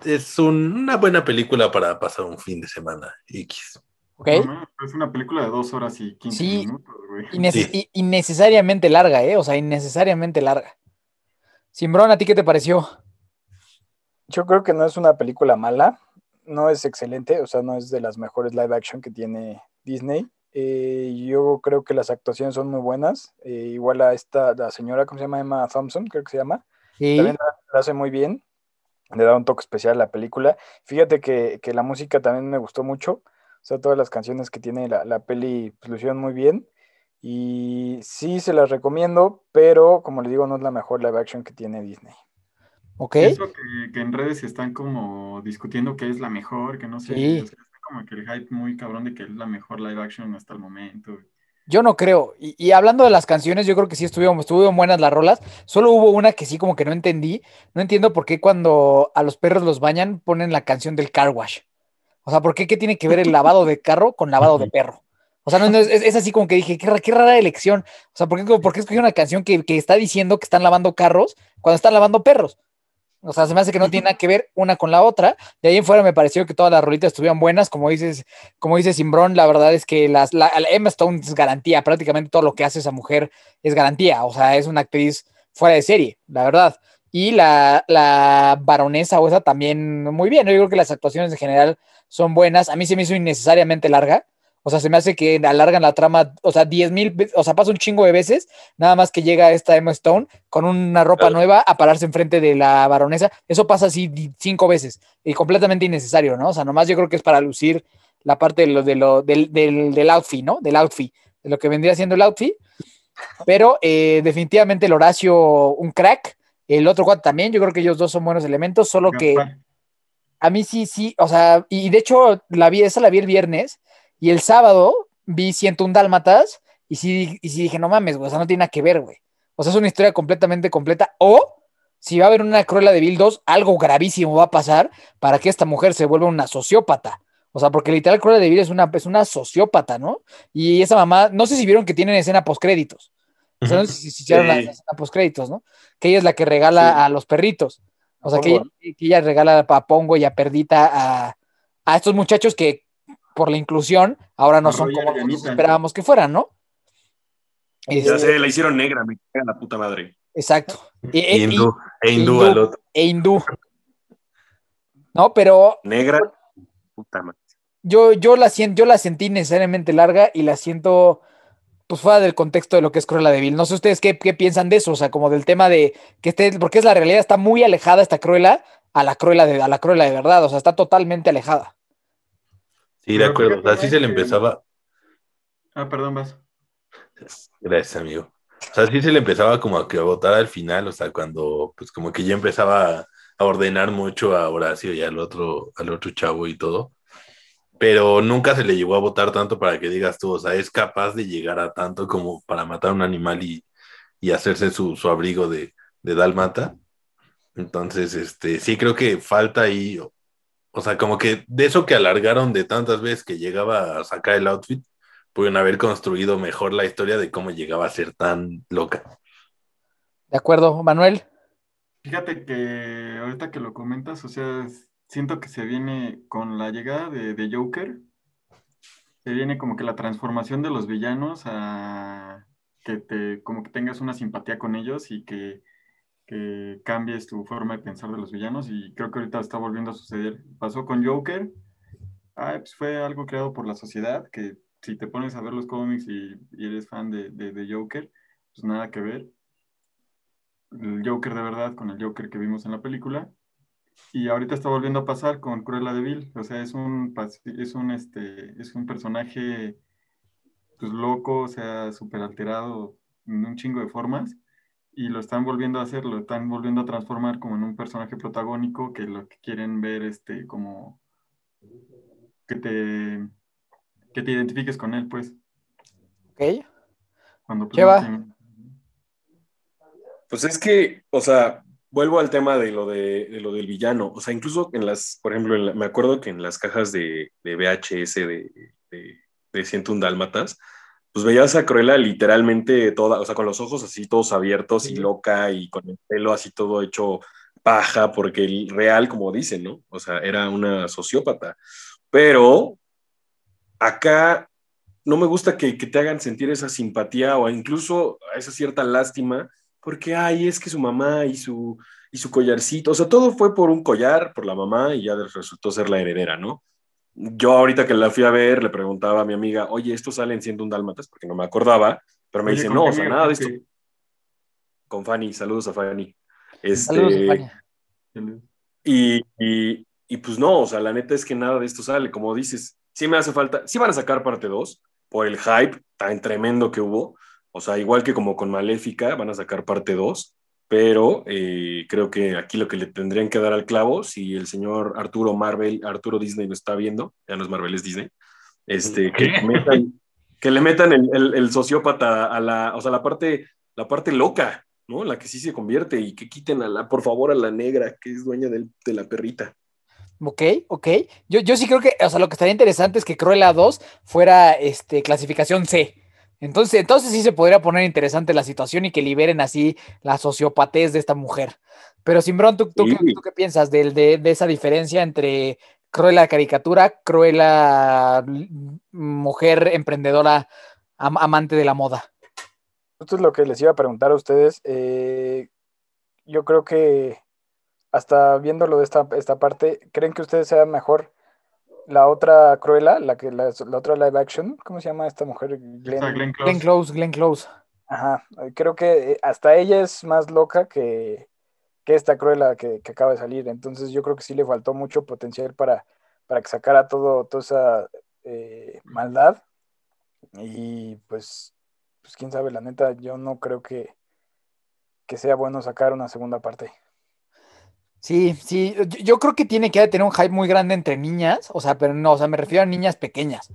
es una buena película para pasar un fin de semana X. es una película de dos horas y quince minutos, güey. innecesariamente larga, ¿eh? O sea, innecesariamente larga. Simbrón, ¿a ti qué te pareció? Yo creo que no es una película mala, no es excelente, o sea, no es de las mejores live action que tiene Disney. Eh, yo creo que las actuaciones son muy buenas. Eh, igual a esta, la señora, ¿cómo se llama? Emma Thompson, creo que se llama. También la hace muy bien le da un toque especial a la película. Fíjate que, la música también me gustó mucho. O sea, todas las canciones que tiene la, la peli pues, lucieron muy bien. Y sí se las recomiendo, pero como le digo, no es la mejor live action que tiene Disney. Ok. Eso que, en redes están como discutiendo que es la mejor, que no sé. Sí. está como que el hype muy cabrón de que es la mejor live action hasta el momento. Yo no creo. Y, hablando de las canciones, yo creo que sí estuvieron, estuvieron buenas las rolas. Solo hubo una que sí como que no entendí. No entiendo por qué cuando a los perros los bañan ponen la canción del car wash. O sea, ¿por qué, qué tiene que ver el lavado de carro con lavado de perro? O sea, no, es, así como que dije, qué, qué, rara elección. O sea, ¿por qué, por qué escogí una canción que, que, está diciendo que están lavando carros cuando están lavando perros? O sea, se me hace que no tiene nada que ver una con la otra. De ahí en fuera me pareció que todas las rolitas estuvieron buenas. Como dices, como dice Simbrón, la verdad es que las, la, Emma Stone es garantía. Prácticamente todo lo que hace esa mujer es garantía. O sea, es una actriz fuera de serie, la verdad. Y la, la baronesa o esa también muy bien. Yo creo que las actuaciones en general son buenas. A mí se me hizo innecesariamente larga. O sea, se me hace que alargan la trama, o sea, 10 mil, o sea, pasa un chingo de veces, nada más que llega esta Emma Stone con una ropa nueva a pararse enfrente de la baronesa. Eso pasa así cinco veces y completamente innecesario, ¿no? O sea, nomás yo creo que es para lucir la parte de lo, de lo, del, del, outfit, ¿no? Del outfit, de lo que vendría siendo el outfit. Pero eh, definitivamente el Horacio, un crack. El otro cuatro también, yo creo que ellos dos son buenos elementos, solo que a mí sí, sí, o sea, y de hecho la vi, esa la vi el viernes y el sábado vi 101 Dálmatas y sí, y sí dije, no mames, güey, o sea, no tiene nada que ver, güey. O sea, es una historia completamente completa. O si va a haber una Cruella de Vil 2, algo gravísimo va a pasar para que esta mujer se vuelva una sociópata. O sea, porque literal Cruella de Vil es una, es una sociópata, ¿no? Y esa mamá, no sé si vieron que tienen escena postcréditos. O sea, no sé si, si hicieron la Sí. escena postcréditos, ¿no? Que ella es la que regala Sí. a los perritos. O sea, que ella, Pongo, que ella regala a Pongo y a Perdita a, a estos muchachos que por la inclusión ahora no son como esperábamos que fueran, ¿no? Ya Este, sé, la hicieron negra, me caga la puta madre. Exacto. Y- y- Hindú, e hindú hindú. al otro. e hindú. No, pero Negra, puta madre. yo, yo la siento, yo la sentí necesariamente larga y la siento pues fuera del contexto de lo que es Cruella de Vil. No sé ustedes qué, qué piensan de eso, o sea, como del tema de que esté, porque es la realidad, está muy alejada esta Cruella a la Cruella de, a la Cruella de verdad, o sea, está totalmente alejada. Sí, de acuerdo. Así se le empezaba. Ah, perdón, vas. Gracias, amigo. O sea, sí se le empezaba como a que a votar al final, o sea, cuando pues como que ya empezaba a, ordenar mucho a Horacio y al otro, al otro chavo y todo. Pero nunca se le llegó a votar tanto para que digas tú, o sea, es capaz de llegar a tanto como para matar a un animal y, y hacerse su, su abrigo de, de dálmata. Entonces, este, sí creo que falta ahí, o, sea, como que de eso que alargaron de tantas veces que llegaba a sacar el outfit, pudieron haber construido mejor la historia de cómo llegaba a ser tan loca. ¿De acuerdo, Manuel? Fíjate que ahorita que lo comentas, o sea, siento que se viene con la llegada de, de Joker, se viene como que la transformación de los villanos a que te, como que tengas una simpatía con ellos y que, que cambies tu forma de pensar de los villanos y creo que ahorita está volviendo a suceder. Pasó con Joker, ah, pues fue algo creado por la sociedad, que si te pones a ver los cómics y, eres fan de, de, Joker, pues nada que ver el Joker de verdad con el Joker que vimos en la película. Y ahorita está volviendo a pasar con Cruella de Vil. O sea, es un, es un, este, es un personaje pues, loco, o sea, súper alterado en un chingo de formas. Y lo están volviendo a hacer, lo están volviendo a transformar como en un personaje protagónico que lo que quieren ver, este, como que te, que te identifiques con él, pues. Ok. Cuando pues, Cheva. no tiene- Pues es que, o sea, vuelvo al tema de lo, de, de lo del villano. O sea, incluso en las, por ejemplo, en la- me acuerdo que en las cajas de, de VHS de, de, de 101 Dálmatas, pues veías a Cruella literalmente toda, o sea, con los ojos así todos abiertos y loca y con el pelo así todo hecho paja, porque el real, como dicen, ¿no? O sea, era una sociópata. Pero acá no me gusta que, que te hagan sentir esa simpatía o incluso esa cierta lástima, porque, ay, es que su mamá y su, y su collarcito, o sea, todo fue por un collar, por la mamá y ya resultó ser la heredera, ¿no? Yo ahorita que la fui a ver, le preguntaba a mi amiga, oye, ¿esto sale en Siendo un Dálmatas? Porque no me acordaba, pero me Oye, dice, ¿con no, o sea, amiga nada de esto. Con Fanny, saludos a Fanny. Este, Saludos, España. y, y, y, pues no, o sea, la neta es que nada de esto sale. Como dices, sí me hace falta, sí van a sacar parte 2 por el hype tan tremendo que hubo. O sea, igual que como con Maléfica, van a sacar parte 2, pero eh, creo que aquí lo que le tendrían que dar al clavo, si el señor Arturo Marvel, Arturo Disney lo está viendo, ya no es Marvel, es Disney, este, que, le metan, [LAUGHS] que le metan el, el, el, sociópata a la, o sea, la parte, la parte loca, ¿no? La que sí se convierte y que quiten a la, por favor, a la negra, que es dueña del, de la perrita. Ok, ok. Yo, yo sí creo que, o sea, lo que estaría interesante es que Cruella 2 fuera este, clasificación C. Entonces, entonces sí se podría poner interesante la situación y que liberen así la sociopatez de esta mujer. Pero Simbrón, ¿tú, tú, sí. ¿qué, ¿tú, qué, piensas de, de, de, esa diferencia entre Cruella caricatura, Cruella mujer emprendedora, am, amante de la moda? Esto es lo que les iba a preguntar a ustedes. Eh, yo creo que hasta viéndolo de esta, esta parte, ¿creen que ustedes sea mejor la otra Cruella, la que la, la, otra live action, ¿cómo se llama esta mujer? Glenn, Glenn, Close. Glenn Close. Glenn Close. Ajá, creo que eh, hasta ella es más loca que, que esta Cruella que, que, acaba de salir. Entonces yo creo que sí le faltó mucho potencial para, para que sacara todo, toda esa eh, maldad. Y pues, pues quién sabe, la neta, yo no creo que, que sea bueno sacar una segunda parte. Sí, sí, yo, creo que tiene que tener un hype muy grande entre niñas, o sea, pero no, o sea, me refiero a niñas pequeñas.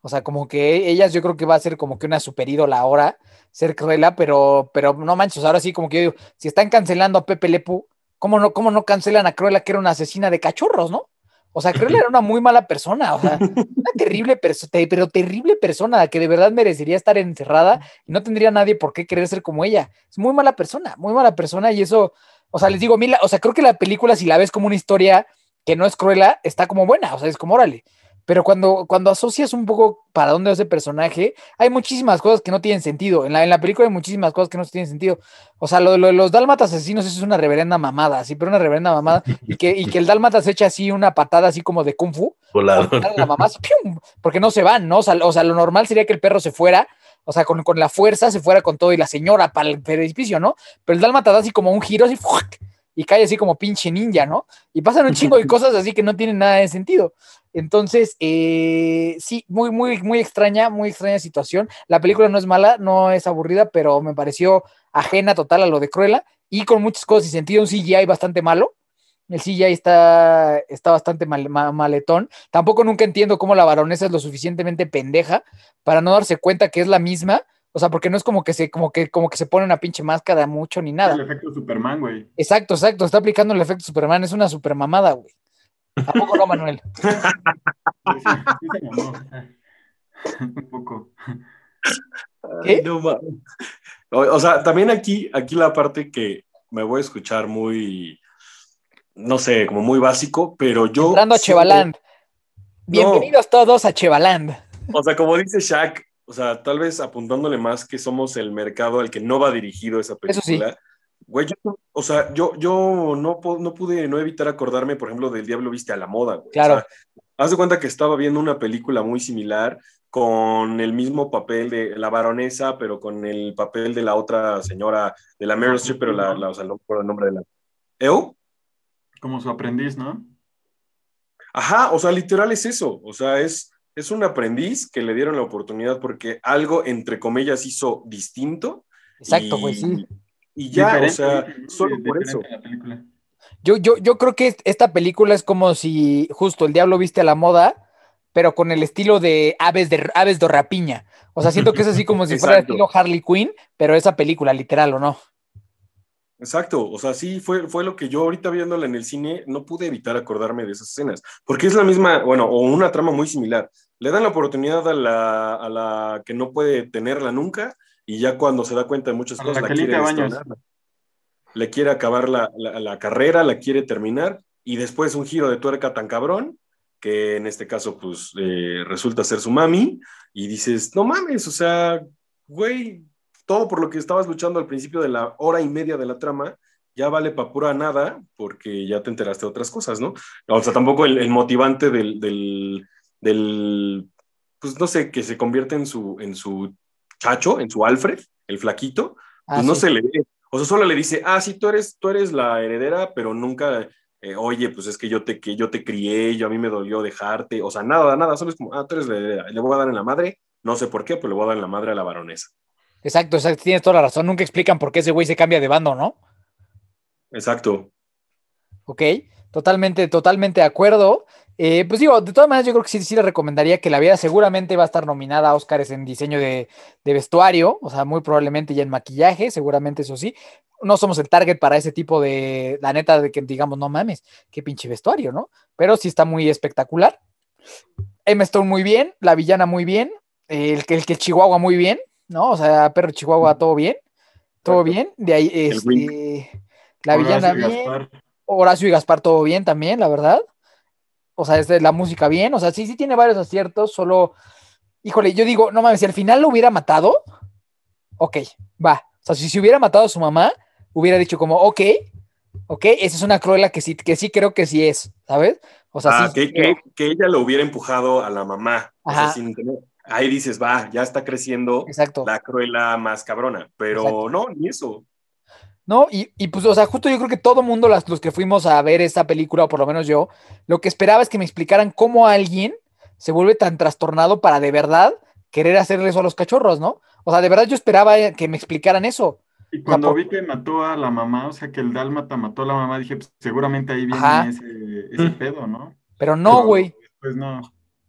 O sea, como que ellas yo creo que va a ser como que una super ídola ahora, ser Cruella, pero, pero no manches, ahora sí como que yo digo, si están cancelando a Pepe Lepu, ¿cómo no, cómo no cancelan a Cruella que era una asesina de cachorros, no? O sea, Cruella era una muy mala persona, o sea, [LAUGHS] una terrible persona, pero terrible persona que de verdad merecería estar encerrada y no tendría nadie por qué querer ser como ella. Es muy mala persona, muy mala persona y eso, o sea, les digo, o sea, creo que la película, si la ves como una historia que no es cruela, está como buena, o sea, es como, órale. Pero cuando, cuando asocias un poco para dónde va ese personaje, hay muchísimas cosas que no tienen sentido. En la, en la película hay muchísimas cosas que no tienen sentido. O sea, lo, de los dálmatas asesinos eso es una reverenda mamada, así, pero una reverenda mamada. Y que, y que el dálmata se echa así una patada así como de kung fu. La mamá, porque no se van, ¿no? O sea, o sea, lo normal sería que el perro se fuera, o sea, con, con la fuerza se fuera con todo y la señora para el precipicio, ¿no? Pero el dálmata da así como un giro así, y cae así como pinche ninja, ¿no? Y pasan un chingo de [LAUGHS] cosas así que no tienen nada de sentido. Entonces, eh, sí, muy, muy, muy extraña, muy extraña situación. La película no es mala, no es aburrida, pero me pareció ajena total a lo de Cruella y con muchas cosas y sentido. Un CGI bastante malo. El CGI está, está bastante maletón. Tampoco nunca entiendo cómo la baronesa es lo suficientemente pendeja para no darse cuenta que es la misma o sea, porque no es como que se, como que, como que se pone una pinche máscara mucho ni nada. El efecto Superman, güey. Exacto, exacto. Está aplicando el efecto Superman. Es una supermamada, güey. ¿A no, Manuel? [LAUGHS] [LAUGHS] Un poco. ¿Qué? o, sea, también aquí, aquí la parte que me voy a escuchar muy, no sé, como muy básico, pero yo. Entrando a Chevaland. Bienvenidos todos a Chevaland. O sea, como dice Shaq, o sea, tal vez apuntándole más que somos el mercado al que no va dirigido esa película. Güey, yo, o sea, yo, yo no, no pude no evitar acordarme, por ejemplo, del Diablo Viste a la Moda, güey. Claro. haz de cuenta que estaba viendo una película muy similar con el mismo papel de la baronesa, pero con el papel de la otra señora, de la Meryl Streep, pero la, o sea, no recuerdo el nombre de la... ¿Eu? Como su aprendiz, ¿no? Ajá, o sea, literal es eso, o sea, es es un aprendiz que le dieron la oportunidad porque algo, entre comillas, hizo distinto. Exacto, pues sí. Y ya, o sea, solo por eso. Yo, yo, yo creo que esta película es como si justo el diablo viste a la moda, pero con el estilo de aves de aves de rapiña. O sea, siento que es así como si fuera el estilo Harley Quinn, pero esa película, literal, ¿o no? Exacto, o sea, sí fue, fue lo que yo ahorita viéndola en el cine no pude evitar acordarme de esas escenas, porque es la misma, bueno, o una trama muy similar. Le dan la oportunidad a la, a la que no puede tenerla nunca y ya cuando se da cuenta de muchas cosas la, quiere le quiere acabar la, la, carrera, la quiere terminar y después un giro de tuerca tan cabrón que en este caso pues eh, resulta ser su mami y dices, no mames, o sea, güey, todo por lo que estabas luchando al principio de la hora y media de la trama, ya vale para pura nada porque ya te enteraste de otras cosas, ¿no? O sea, tampoco el, motivante del, del, pues no sé, que se convierte en su, en su chacho, en su Alfred, el flaquito, pues ah, no se le ve. O sea, solo le dice, ah, sí, tú eres, tú eres la heredera, pero nunca, eh, oye, pues es que yo te, que yo te crié, yo a mí me dolió dejarte, o sea, nada, nada, solo es como, ah, tú eres la heredera, le voy a dar en la madre, no sé por qué, pero le voy a dar en la madre a la baronesa. Exacto, exacto, tienes toda la razón. Nunca explican por qué ese güey se cambia de bando, ¿no? Exacto. Ok, totalmente, totalmente de acuerdo. Eh, pues digo, de todas maneras, yo creo que sí, sí le recomendaría que la viera. Seguramente va a estar nominada a Oscars en diseño de, vestuario, o sea, muy probablemente ya en maquillaje, seguramente eso sí. No somos el target para ese tipo de, la neta, de que digamos, no mames, qué pinche vestuario, ¿no? Pero sí está muy espectacular. Emma Stone muy bien, la villana muy bien, el, el, el Chihuahua muy bien. ¿No? O sea, Perro Chihuahua, todo bien. Todo bien. De ahí, este, la villana bien. Horacio y Gaspar, todo bien también, la verdad. O sea, es de la música bien. O sea, sí, sí tiene varios aciertos, solo. Híjole, yo digo, no mames, si al final lo hubiera matado, ok, va. O sea, si se hubiera matado a su mamá, hubiera dicho como, ok, ok, esa es una cruela que sí, que sí creo que sí es, ¿sabes? O sea, ah, que, que, ella lo hubiera empujado a la mamá. O sea, sin tener, ahí dices, va, ya está creciendo la cruela más cabrona, pero no, ni eso. No, y, pues, o sea, justo yo creo que todo mundo, los que fuimos a ver esta película, o por lo menos yo, lo que esperaba es que me explicaran cómo alguien se vuelve tan trastornado para de verdad querer hacerle eso a los cachorros, ¿no? O sea, de verdad yo esperaba que me explicaron eso. Y cuando vi que mató a la mamá, o sea, que el dálmata mató a la mamá, dije, pues seguramente ahí viene ese, pedo, ¿no? Pero no, güey. Pues no.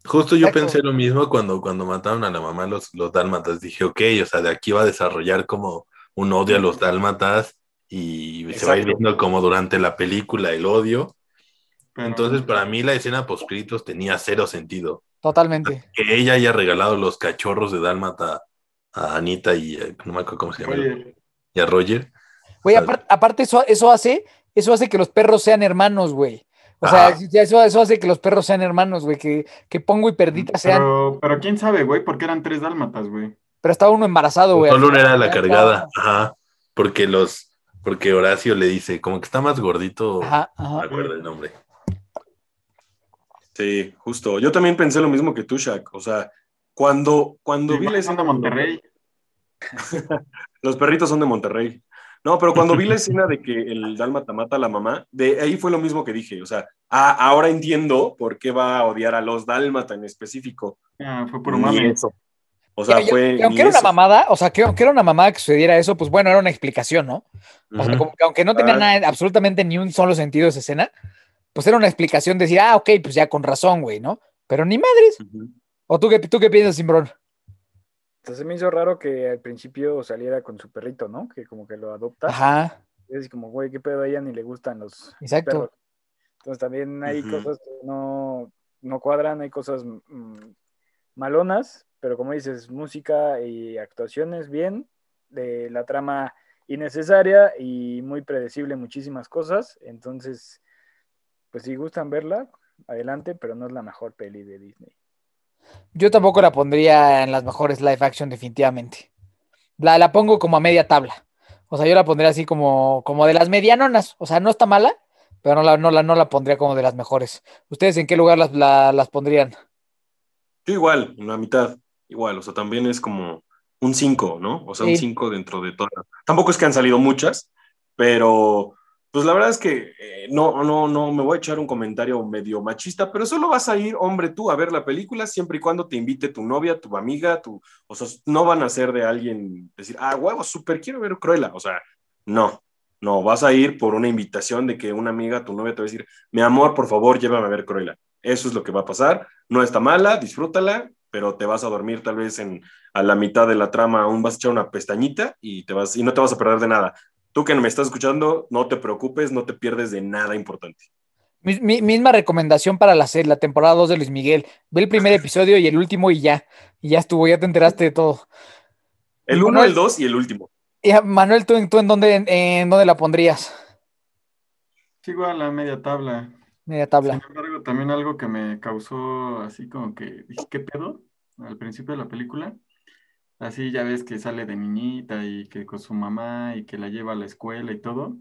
Justo yo pensé lo mismo cuando, cuando mataron a la mamá los, los dálmatas. Dije, ok, o sea, de aquí va a desarrollar como un odio a los dálmatas y se va a ir viendo como durante la película el odio. Entonces, para mí la escena postcritos tenía cero sentido. Totalmente. Que ella haya regalado los cachorros de Dálmata a Anita y a- no me acuerdo cómo se llama. Oye, Y a Roger. Güey, aparte, aparte eso, eso hace, eso hace que los perros sean hermanos, güey. O sea, ya eso, eso hace que los perros sean hermanos, güey, que, que Pongo y Perdita sean. Pero, pero, pero quién sabe, güey, porque eran tres dálmatas, güey. estaba uno embarazado, güey. Solo al una era la cargada. Ajá. Porque los. Porque Horacio le dice, como que está más gordito. Ajá, No ajá. me acuerdo el nombre. Sí, justo. Yo también pensé lo mismo que tú, Shaq. O sea, cuando, cuando vi Igual la son escena de Monterrey. [LAUGHS] Los perritos son de Monterrey. No, pero cuando vi la [LAUGHS] escena de que el dálmata mata a la mamá, de ahí fue lo mismo que dije. O sea, ah, ahora entiendo por qué va a odiar a los dálmata en específico. Ah, fue por mame. eso. O sea, Y- fue. y aunque era una mamada, o sea, que aunque era una mamada que sucediera eso, pues bueno, era una explicación, ¿no? O sea, como que aunque no tenía Ah. nada, absolutamente ni un solo sentido esa escena, pues era una explicación de decir, ah, ok, pues ya con razón, güey, ¿no? Pero ni madres. ¿O tú qué, tú qué piensas, Simbrón? Entonces se me hizo raro que al principio saliera con su perrito, ¿no? Que como que lo adopta. Ajá, Y es como, güey, qué pedo a ella ni le gustan los Exacto. perros. Entonces también hay cosas que no, no cuadran, hay cosas mm, malonas, pero como dices, música y actuaciones bien, de la trama innecesaria y muy predecible muchísimas cosas. Entonces, pues si gustan verla, adelante, pero no es la mejor peli de Disney. Yo tampoco la pondría en las mejores live action, definitivamente. La, la pongo como a media tabla. O sea, yo la pondría así como, como de las medianonas. O sea, no está mala, pero no la, no la, no la pondría como de las mejores. ¿Ustedes en qué lugar las, la- las pondrían? Yo igual, en la mitad, igual, o sea, también es como un 5, ¿no? O sea, un Sí. 5 dentro de todas. Tampoco es que han salido muchas, pero pues la verdad es que eh, no, no, no, me voy a echar un comentario medio machista, pero solo vas a ir, hombre, tú a ver la película siempre y cuando te invite tu novia, tu amiga, tu, o sea, no van a ser de alguien decir, ah, huevo, súper quiero ver Cruella, o sea, no. No, vas a ir por una invitación de que una amiga, tu novia te va a decir, mi amor, por favor, llévame a ver Cruella. Eso es lo que va a pasar. No está mala, disfrútala, pero te vas a dormir tal vez en, a la mitad de la trama, aún vas a echar una pestañita y, te vas, y no te vas a perder de nada. Tú que me estás escuchando, no te preocupes, no te pierdes de nada importante. Mi- mi- misma recomendación para la serie, la temporada 2 de Luis Miguel. Ve el primer [LAUGHS] episodio y el último y ya. Y ya estuvo, ya te enteraste de todo. El No, 1, no el es- 2 y el último. Y, ah, Manuel, ¿tú, en- tú en, dónde, en, en dónde la pondrías? Sigo a la media tabla. Media tabla. Sin embargo, también algo que me causó así como que dije, ¿qué pedo? Al principio de la película. Así ya ves que sale de niñita y que con su mamá y que la lleva a la escuela y todo.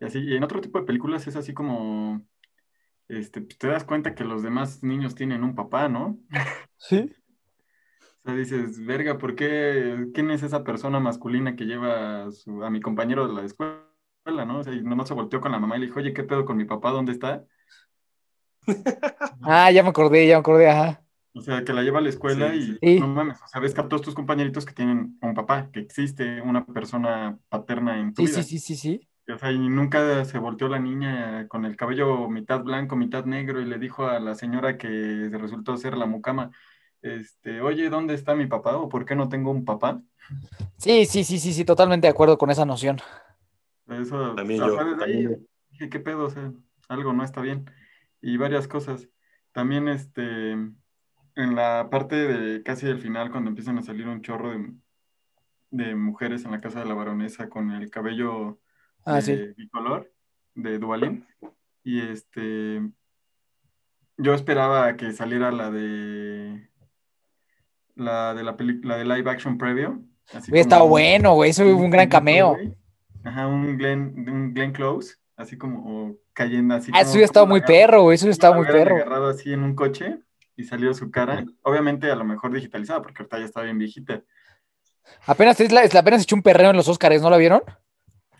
Y así, y en otro tipo de películas es así como, este, pues, te das cuenta que los demás niños tienen un papá, ¿no? Sí. O sea, dices, verga, ¿por qué? ¿Quién es esa persona masculina que lleva a, su- a mi compañero de la escuela, ¿no? O sea, y nomás se volteó con la mamá y le dijo, oye, ¿qué pedo con mi papá? ¿Dónde está? [LAUGHS] Ah, ya me acordé, ya me acordé, ajá. O sea, que la lleva a la escuela Sí, y sí. No mames, o sea, ves que a todos tus compañeritos que tienen un papá, que existe una persona paterna en tu Sí, vida. sí, sí, sí, sí. O sea, y nunca se volteó la niña con el cabello mitad blanco, mitad negro y le dijo a la señora que resultó ser la mucama, este, oye, ¿dónde está mi papá? ¿O por qué no tengo un papá? Sí, sí, sí, sí, sí, totalmente de acuerdo con esa noción. Eso, También o sea, yo, fue desde también ahí, yo. dije, ¿qué pedo? O sea, algo no está bien. Y varias cosas. También, este, en la parte de casi del final, cuando empiezan a salir un chorro de, de mujeres en la casa de la baronesa con el cabello Ah, sí. bicolor, de Duvalín. Y este, yo esperaba que saliera la de, la de la película, de live action previo. así como- bueno, güey, eso fue un gran cameo. Ajá, un Glenn, un Glenn Close, así como cayendo así. Ah, eso como- estado como muy la- perro, güey, eso hubiera estado como muy la perro. agarrado así en un coche y salió su cara. Obviamente, a lo mejor digitalizada, porque ahorita ya está bien viejita. Apenas, es la, es la- apenas echó un perreo en los Oscars, ¿no la vieron?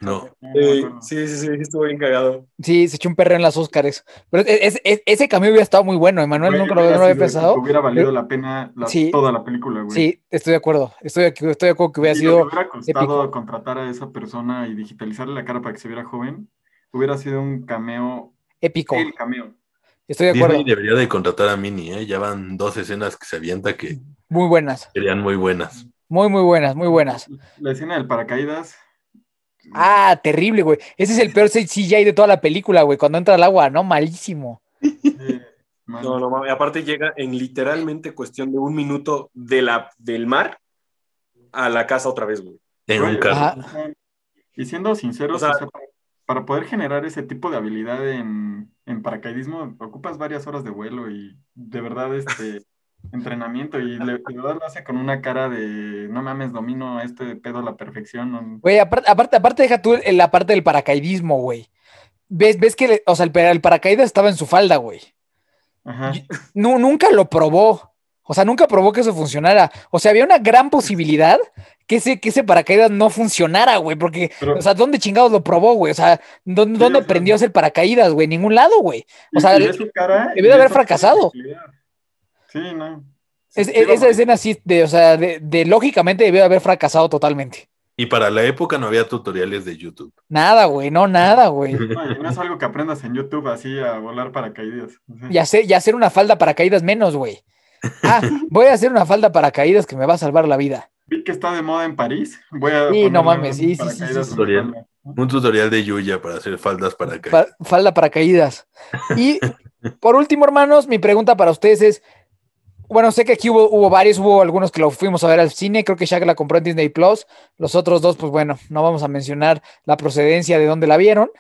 No. Sí, sí, sí, sí, estuvo bien cagado. Sí, se echó un perreo en las Oscars. Pero es- es- ese cameo hubiera estado muy bueno, Emanuel, nunca lo, hubiera no lo había sido- pensado. Hubiera valido pero- la pena la- Sí. toda la película, güey. Sí, estoy de acuerdo. Estoy, de- estoy de acuerdo que hubiera Y lo sido que hubiera costado épico. contratar a esa persona y digitalizarle la cara para que se viera joven, hubiera sido un cameo, épico. el cameo. Estoy de acuerdo. Disney debería de contratar a Minnie, ¿eh? Ya van dos escenas que se avienta que Muy buenas. serían muy buenas. Muy, muy buenas, muy buenas. La escena del paracaídas, Ah, terrible, güey. Ese es el peor CGI de toda la película, güey. Cuando entra al agua, ¿no? Malísimo. no, no, aparte llega en literalmente cuestión de un minuto de la, del mar a la casa otra vez, güey. En un carro. Y siendo sinceros, para poder generar ese tipo de habilidad en, en, paracaidismo, ocupas varias horas de vuelo y de verdad este [LAUGHS] entrenamiento y de verdad lo hace con una cara de no mames, domino este pedo a la perfección. Güey, aparte, aparte, aparte deja tú la parte del paracaidismo, güey. ¿Ves, ves que, o sea, el, el, paracaídas estaba en su falda, güey. Ajá. nunca lo probó. O sea, nunca probó que eso funcionara. O sea, había una gran posibilidad que ese, que ese paracaídas no funcionara, güey. Porque, o sea, ¿dónde chingados lo probó, güey? O sea, ¿dónde, aprendió a hacer paracaídas, güey? Ningún lado, güey. O sea, debió de haber fracasado. Sí, no. esa escena sí, de, o sea, de, lógicamente debió de haber fracasado totalmente. Y para la época no había tutoriales de YouTube. Nada, güey, no, nada, güey. [LAUGHS] No, es algo que aprendas en YouTube así a volar paracaídas. Y, hacer, y hacer una falda paracaídas menos, güey. Ah, voy a hacer una falda paracaídas que me va a salvar la vida. Vi que está de moda en París. Voy a sí, no mames, sí, sí, sí, Un tutorial de Yuya para hacer faldas paracaídas. falda paracaídas. Y por último, hermanos, mi pregunta para ustedes es: bueno, sé que aquí hubo, varios, hubo algunos que lo fuimos a ver al cine, creo que Shaq la compró en Disney Plus, los otros dos, pues bueno, no vamos a mencionar la procedencia de dónde la vieron,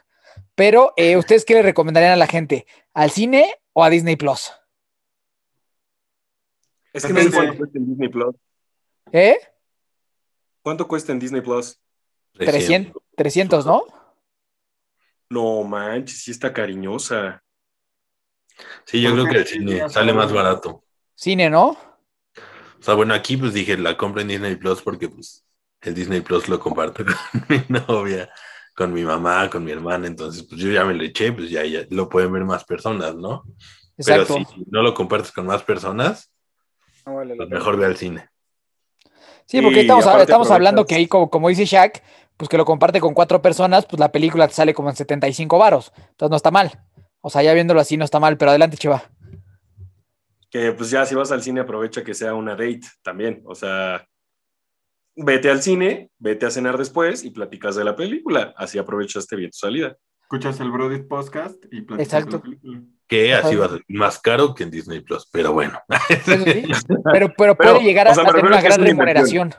pero eh, ¿ustedes qué le recomendarían a la gente? ¿Al cine o a Disney Plus? Es que no sé Disney Plus. ¿Eh? ¿Cuánto cuesta en Disney Plus? 300, 300 ¿no? No manches, sí está cariñosa. Sí, yo creo que el cine sale más barato. Cine, ¿no? O sea, bueno, aquí pues dije, la compra en Disney Plus porque pues el Disney Plus lo comparto [LAUGHS] con mi novia, con mi mamá, con mi hermana, entonces pues yo ya me lo eché, pues ya, ya lo pueden ver más personas, ¿no? Exacto. Pero si no lo compartes con más personas, pues mejor ve al cine. Sí, porque estamos, estamos hablando que ahí, como, como dice Shaq, pues que lo comparte con cuatro personas, pues la película te sale como en 75 varos. Entonces no está mal. O sea, ya viéndolo así no está mal, pero adelante, Chiva que pues ya si vas al cine aprovecha que sea una date también, o sea, vete al cine, vete a cenar después y platicas de la película, así aprovechaste bien tu salida. Escuchas el Brody Podcast y platicas de la película. Que así va a ser más caro que en Disney Plus, pero bueno. [LAUGHS] pero, pero puede llegar a, tener una gran remuneración.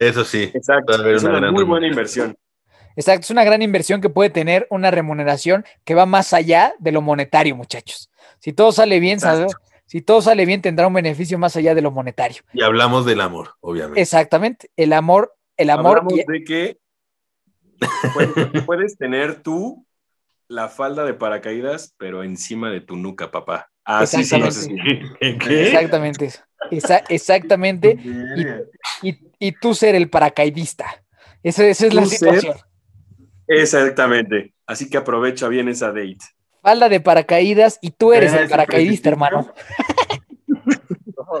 Eso sí. Exacto. Es una, muy buena inversión. Exacto, es una gran inversión que puede tener una remuneración que va más allá de lo monetario, muchachos. Si todo sale bien, ¿sabes? si todo sale bien, tendrá un beneficio más allá de lo monetario. Y hablamos del amor, obviamente. Exactamente, el amor, el amor. Hablamos de que puedes, tener tú la falda de paracaídas, pero encima de tu nuca, papá. Así se lo Exactamente. exactamente. Y, tú ser el paracaidista. Esa, es la situación. Exactamente. Así que aprovecha bien esa date falda de paracaídas y tú eres el paracaidista, hermano.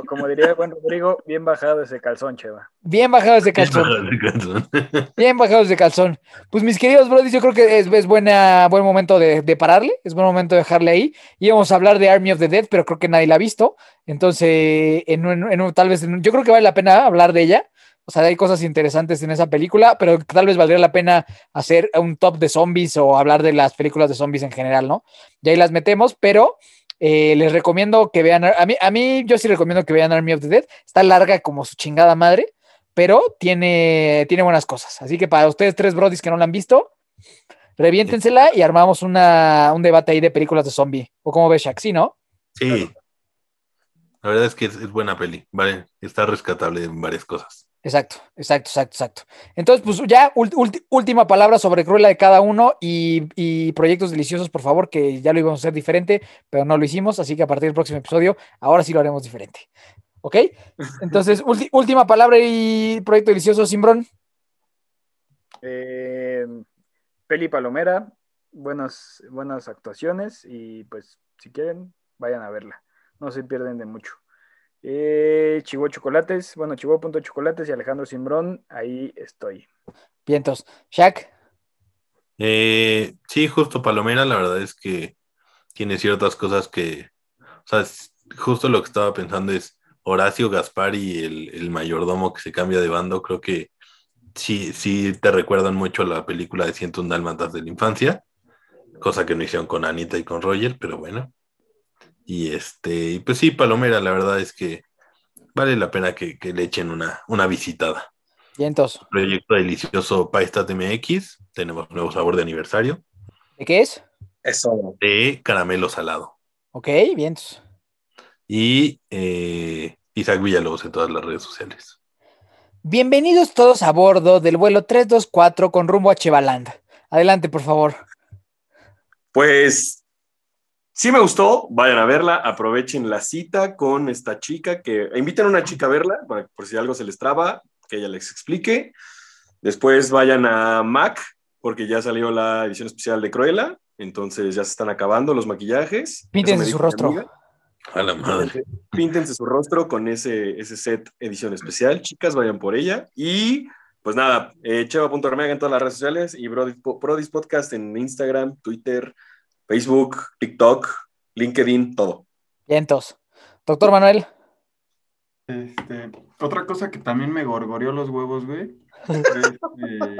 Como diría el buen Rodrigo, bien bajado ese calzón, Cheva. Bien bajado ese calzón. bien bajado ese calzón. Pues mis queridos brodis, yo creo que es, buena, buen momento de, pararle, es buen momento de dejarle ahí. Íbamos a hablar de Army of the Dead, pero creo que nadie la ha visto. Entonces, en, tal vez, yo creo que vale la pena hablar de ella. O sea, hay cosas interesantes en esa película, pero tal vez valdría la pena hacer un top de zombies o hablar de las películas de zombies en general, ¿no? Y ahí las metemos, pero eh, les recomiendo que vean, a mí, a mí yo sí recomiendo que vean Army of the Dead. Está larga como su chingada madre, pero tiene, tiene buenas cosas. Así que para ustedes tres brodis que no la han visto, reviéntensela y armamos una, un debate ahí de películas de zombie. ¿O como ves, Shaq? Sí, ¿no? Sí. La verdad es que es, es buena peli, ¿vale? Está rescatable en varias cosas. Exacto, exacto, exacto, exacto. Entonces, pues ya última palabra sobre Cruella de cada uno y, proyectos deliciosos, por favor, que ya lo íbamos a hacer diferente, pero no lo hicimos, así que a partir del próximo episodio, ahora sí lo haremos diferente. ¿Ok? [LAUGHS] Entonces, última palabra y proyecto delicioso, Simbrón. Eh, Peli Palomera, buenas, buenas actuaciones y pues si quieren, vayan a verla. No se pierden de mucho. Eh, Chivo Chocolates, bueno, Chivo.chocolates y Alejandro Simbrón, ahí estoy. Vientos. Shaq. Eh, sí, justo Palomera, la verdad es que tiene ciertas cosas que, o sea, justo lo que estaba pensando es Horacio Gaspar y el, mayordomo que se cambia de bando, creo que sí, sí te recuerdan mucho a la película de 101 Dálmatas de la infancia, cosa que no hicieron con Anita y con Roger, pero bueno. Y este, pues sí, Palomera, la verdad es que vale la pena que, le echen una, una visitada. entonces Proyecto delicioso Paistat MX, tenemos nuevo sabor de aniversario. ¿De qué es? Eso. De caramelo salado. Ok, bien. Y eh, Isaac Villalobos en todas las redes sociales. Bienvenidos todos a bordo del vuelo 324 con rumbo a Chevaland. Adelante, por favor. Pues sí me gustó, vayan a verla, aprovechen la cita con esta chica que inviten a una chica a verla, por si algo se les traba, que ella les explique. Después vayan a Mac, porque ya salió la edición especial de Cruella, entonces ya se están acabando los maquillajes. Píntense su rostro. A la madre. Píntense su rostro con ese, ese set edición especial. Chicas, vayan por ella. Y pues nada, eh, cheva.armega en todas las redes sociales y Brodis, Podcast en Instagram, Twitter, Facebook, TikTok, LinkedIn, todo. entonces Doctor Manuel. Este, otra cosa que también me gorgoreó los huevos, güey. Eh,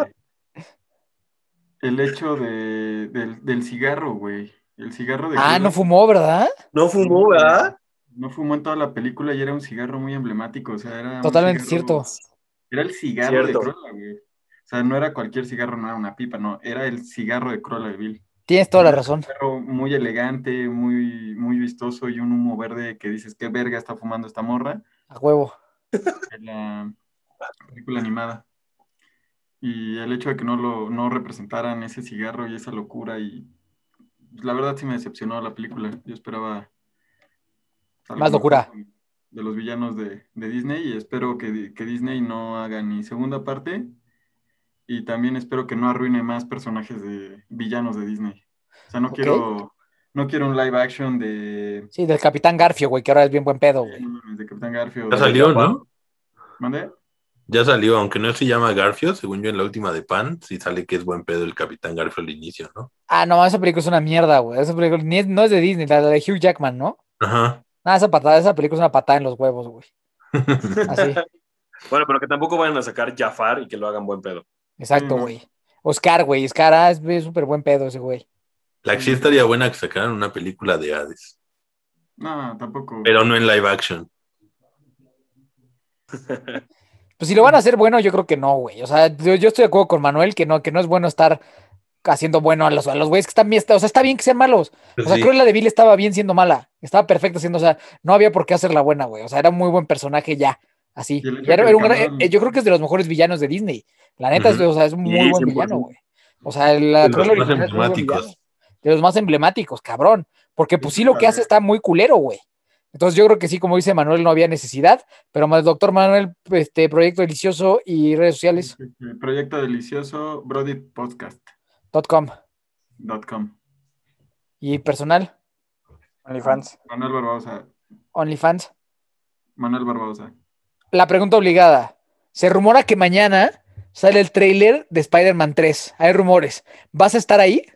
el hecho de, del, cigarro, güey. El cigarro de. Ah, no fumó, ¿verdad? No fumó, ¿verdad? No fumó en toda la película y era un cigarro muy emblemático. O sea, era. Totalmente cierto. Era el cigarro de Cruella, güey. O sea, no era cualquier cigarro, no era una pipa, no. Era el cigarro de Cruella de Bill. Tienes toda la razón. Cigarro muy elegante, muy, muy vistoso y un humo verde que dices, ¿qué verga está fumando esta morra? A huevo. En la película animada. Y el hecho de que no lo no representaran ese cigarro y esa locura y la verdad sí me decepcionó la película. Yo esperaba más locura de los villanos de, Disney y espero que, Disney no haga ni segunda parte y también espero que no arruine más personajes de villanos de Disney. O sea, no quiero no quiero un live action de Sí, del Capitán Garfio, güey, que ahora es bien buen pedo, güey. De Capitán Garfio. Ya salió, ¿no? ¿Mande? Ya salió, aunque no se llama Garfio, según yo en la última de Pan, sí sale que es buen pedo el Capitán Garfio al inicio, ¿no? Ah, no, esa película es una mierda, güey. Esa película no es de Disney, la de Hugh Jackman, ¿no? Ajá. Nada, esa patada, esa película es una patada en los huevos, güey. [LAUGHS] Así. bueno, pero que tampoco vayan a sacar Jafar y que lo hagan buen pedo. Exacto, güey. Oscar, güey. Oscar ah, es súper buen pedo ese güey. La que sí estaría buena que sacaran una película de Hades. No, tampoco. Pero no en live action. Pues si lo van a hacer bueno, yo creo que no, güey. O sea, yo, estoy de acuerdo con Manuel que no, que no es bueno estar haciendo bueno a los, a los güeyes que están bien. O sea, está bien que sean malos. O sea, creo que la de Bill estaba bien siendo mala. Estaba perfecta siendo, o sea, no había por qué hacerla buena, güey. O sea, era un muy buen personaje ya. Así. Eh, yo creo que es de los mejores villanos de Disney. La neta, es, o sea, es un muy buen villano, güey. O sea, la de los más emblemáticos. De los más emblemáticos, cabrón. Porque pues sí lo que hace está muy culero, güey. Entonces yo creo que sí, como dice Manuel, no había necesidad, pero más doctor Manuel, este proyecto delicioso y redes sociales. Proyecto delicioso, Brody Podcast. com. com. ¿Y personal? OnlyFans. Manuel Barbosa. OnlyFans. Manuel Barbosa. La pregunta obligada. Se rumora que mañana sale el trailer de Spider-Man 3. Hay rumores. ¿Vas a estar ahí?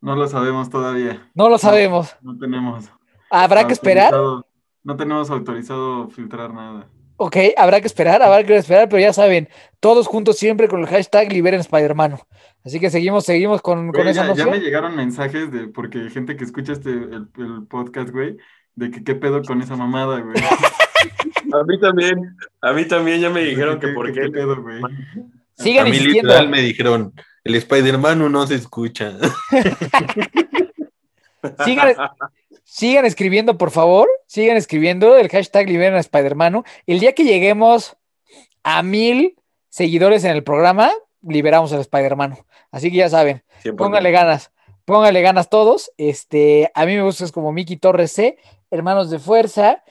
No lo sabemos todavía. No lo sabemos. no tenemos. ¿Habrá que esperar? No tenemos autorizado filtrar nada. Ok, habrá que esperar, habrá que esperar, pero ya saben, todos juntos siempre con el hashtag Liberen Spider-Man. Así que seguimos, seguimos con, con esa noción. Ya me llegaron mensajes de, porque gente que escucha este, el, podcast, güey, de que qué pedo con esa mamada, güey. [LAUGHS] a mí también, a mí también ya me dijeron que, por qué. qué pedo, güey. Sigan a mí literal me dijeron, el Spider-Man no se escucha. [LAUGHS] Sigan, Sigan escribiendo, por favor. Sigan escribiendo el hashtag Liberan a Spider-Man. El día que lleguemos a mil seguidores en el programa, liberamos al Spider-Man. Así que ya saben, pónganle ganas. Pónganle ganas todos. Este, a mí me gusta es como Miki Torres C, Hermanos de Fuerza.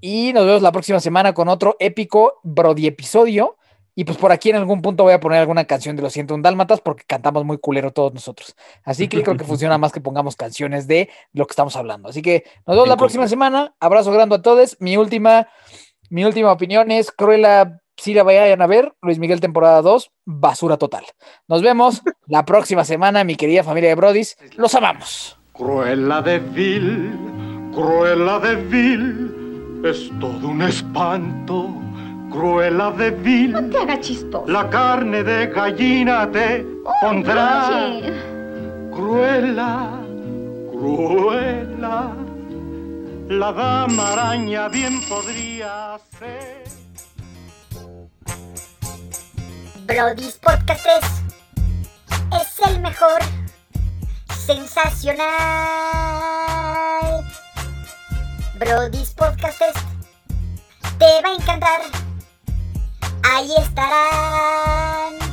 Y nos vemos la próxima semana con otro épico Brody episodio. Y pues por aquí en algún punto voy a poner alguna canción de Los Siento un Dálmatas porque cantamos muy culero todos nosotros. Así que creo que funciona más que pongamos canciones de lo que estamos hablando. Así que nos vemos la próxima semana. Abrazo grande a todos. Mi última, mi última opinión es Cruella, si la vayan a ver, Luis Miguel temporada 2, basura total. Nos vemos la próxima semana, mi querida familia de Brodis. Los amamos. Cruella de Vil, Cruella de Vil, es todo un espanto Cruela de vil. No te hagas chistoso. La carne de gallina te pondrá. Oye. Cruela, cruela. La dama araña bien podría ser. Brody's Podcast es, es el mejor. Sensacional. Brody's Podcast Te va a encantar. Ahí estarán.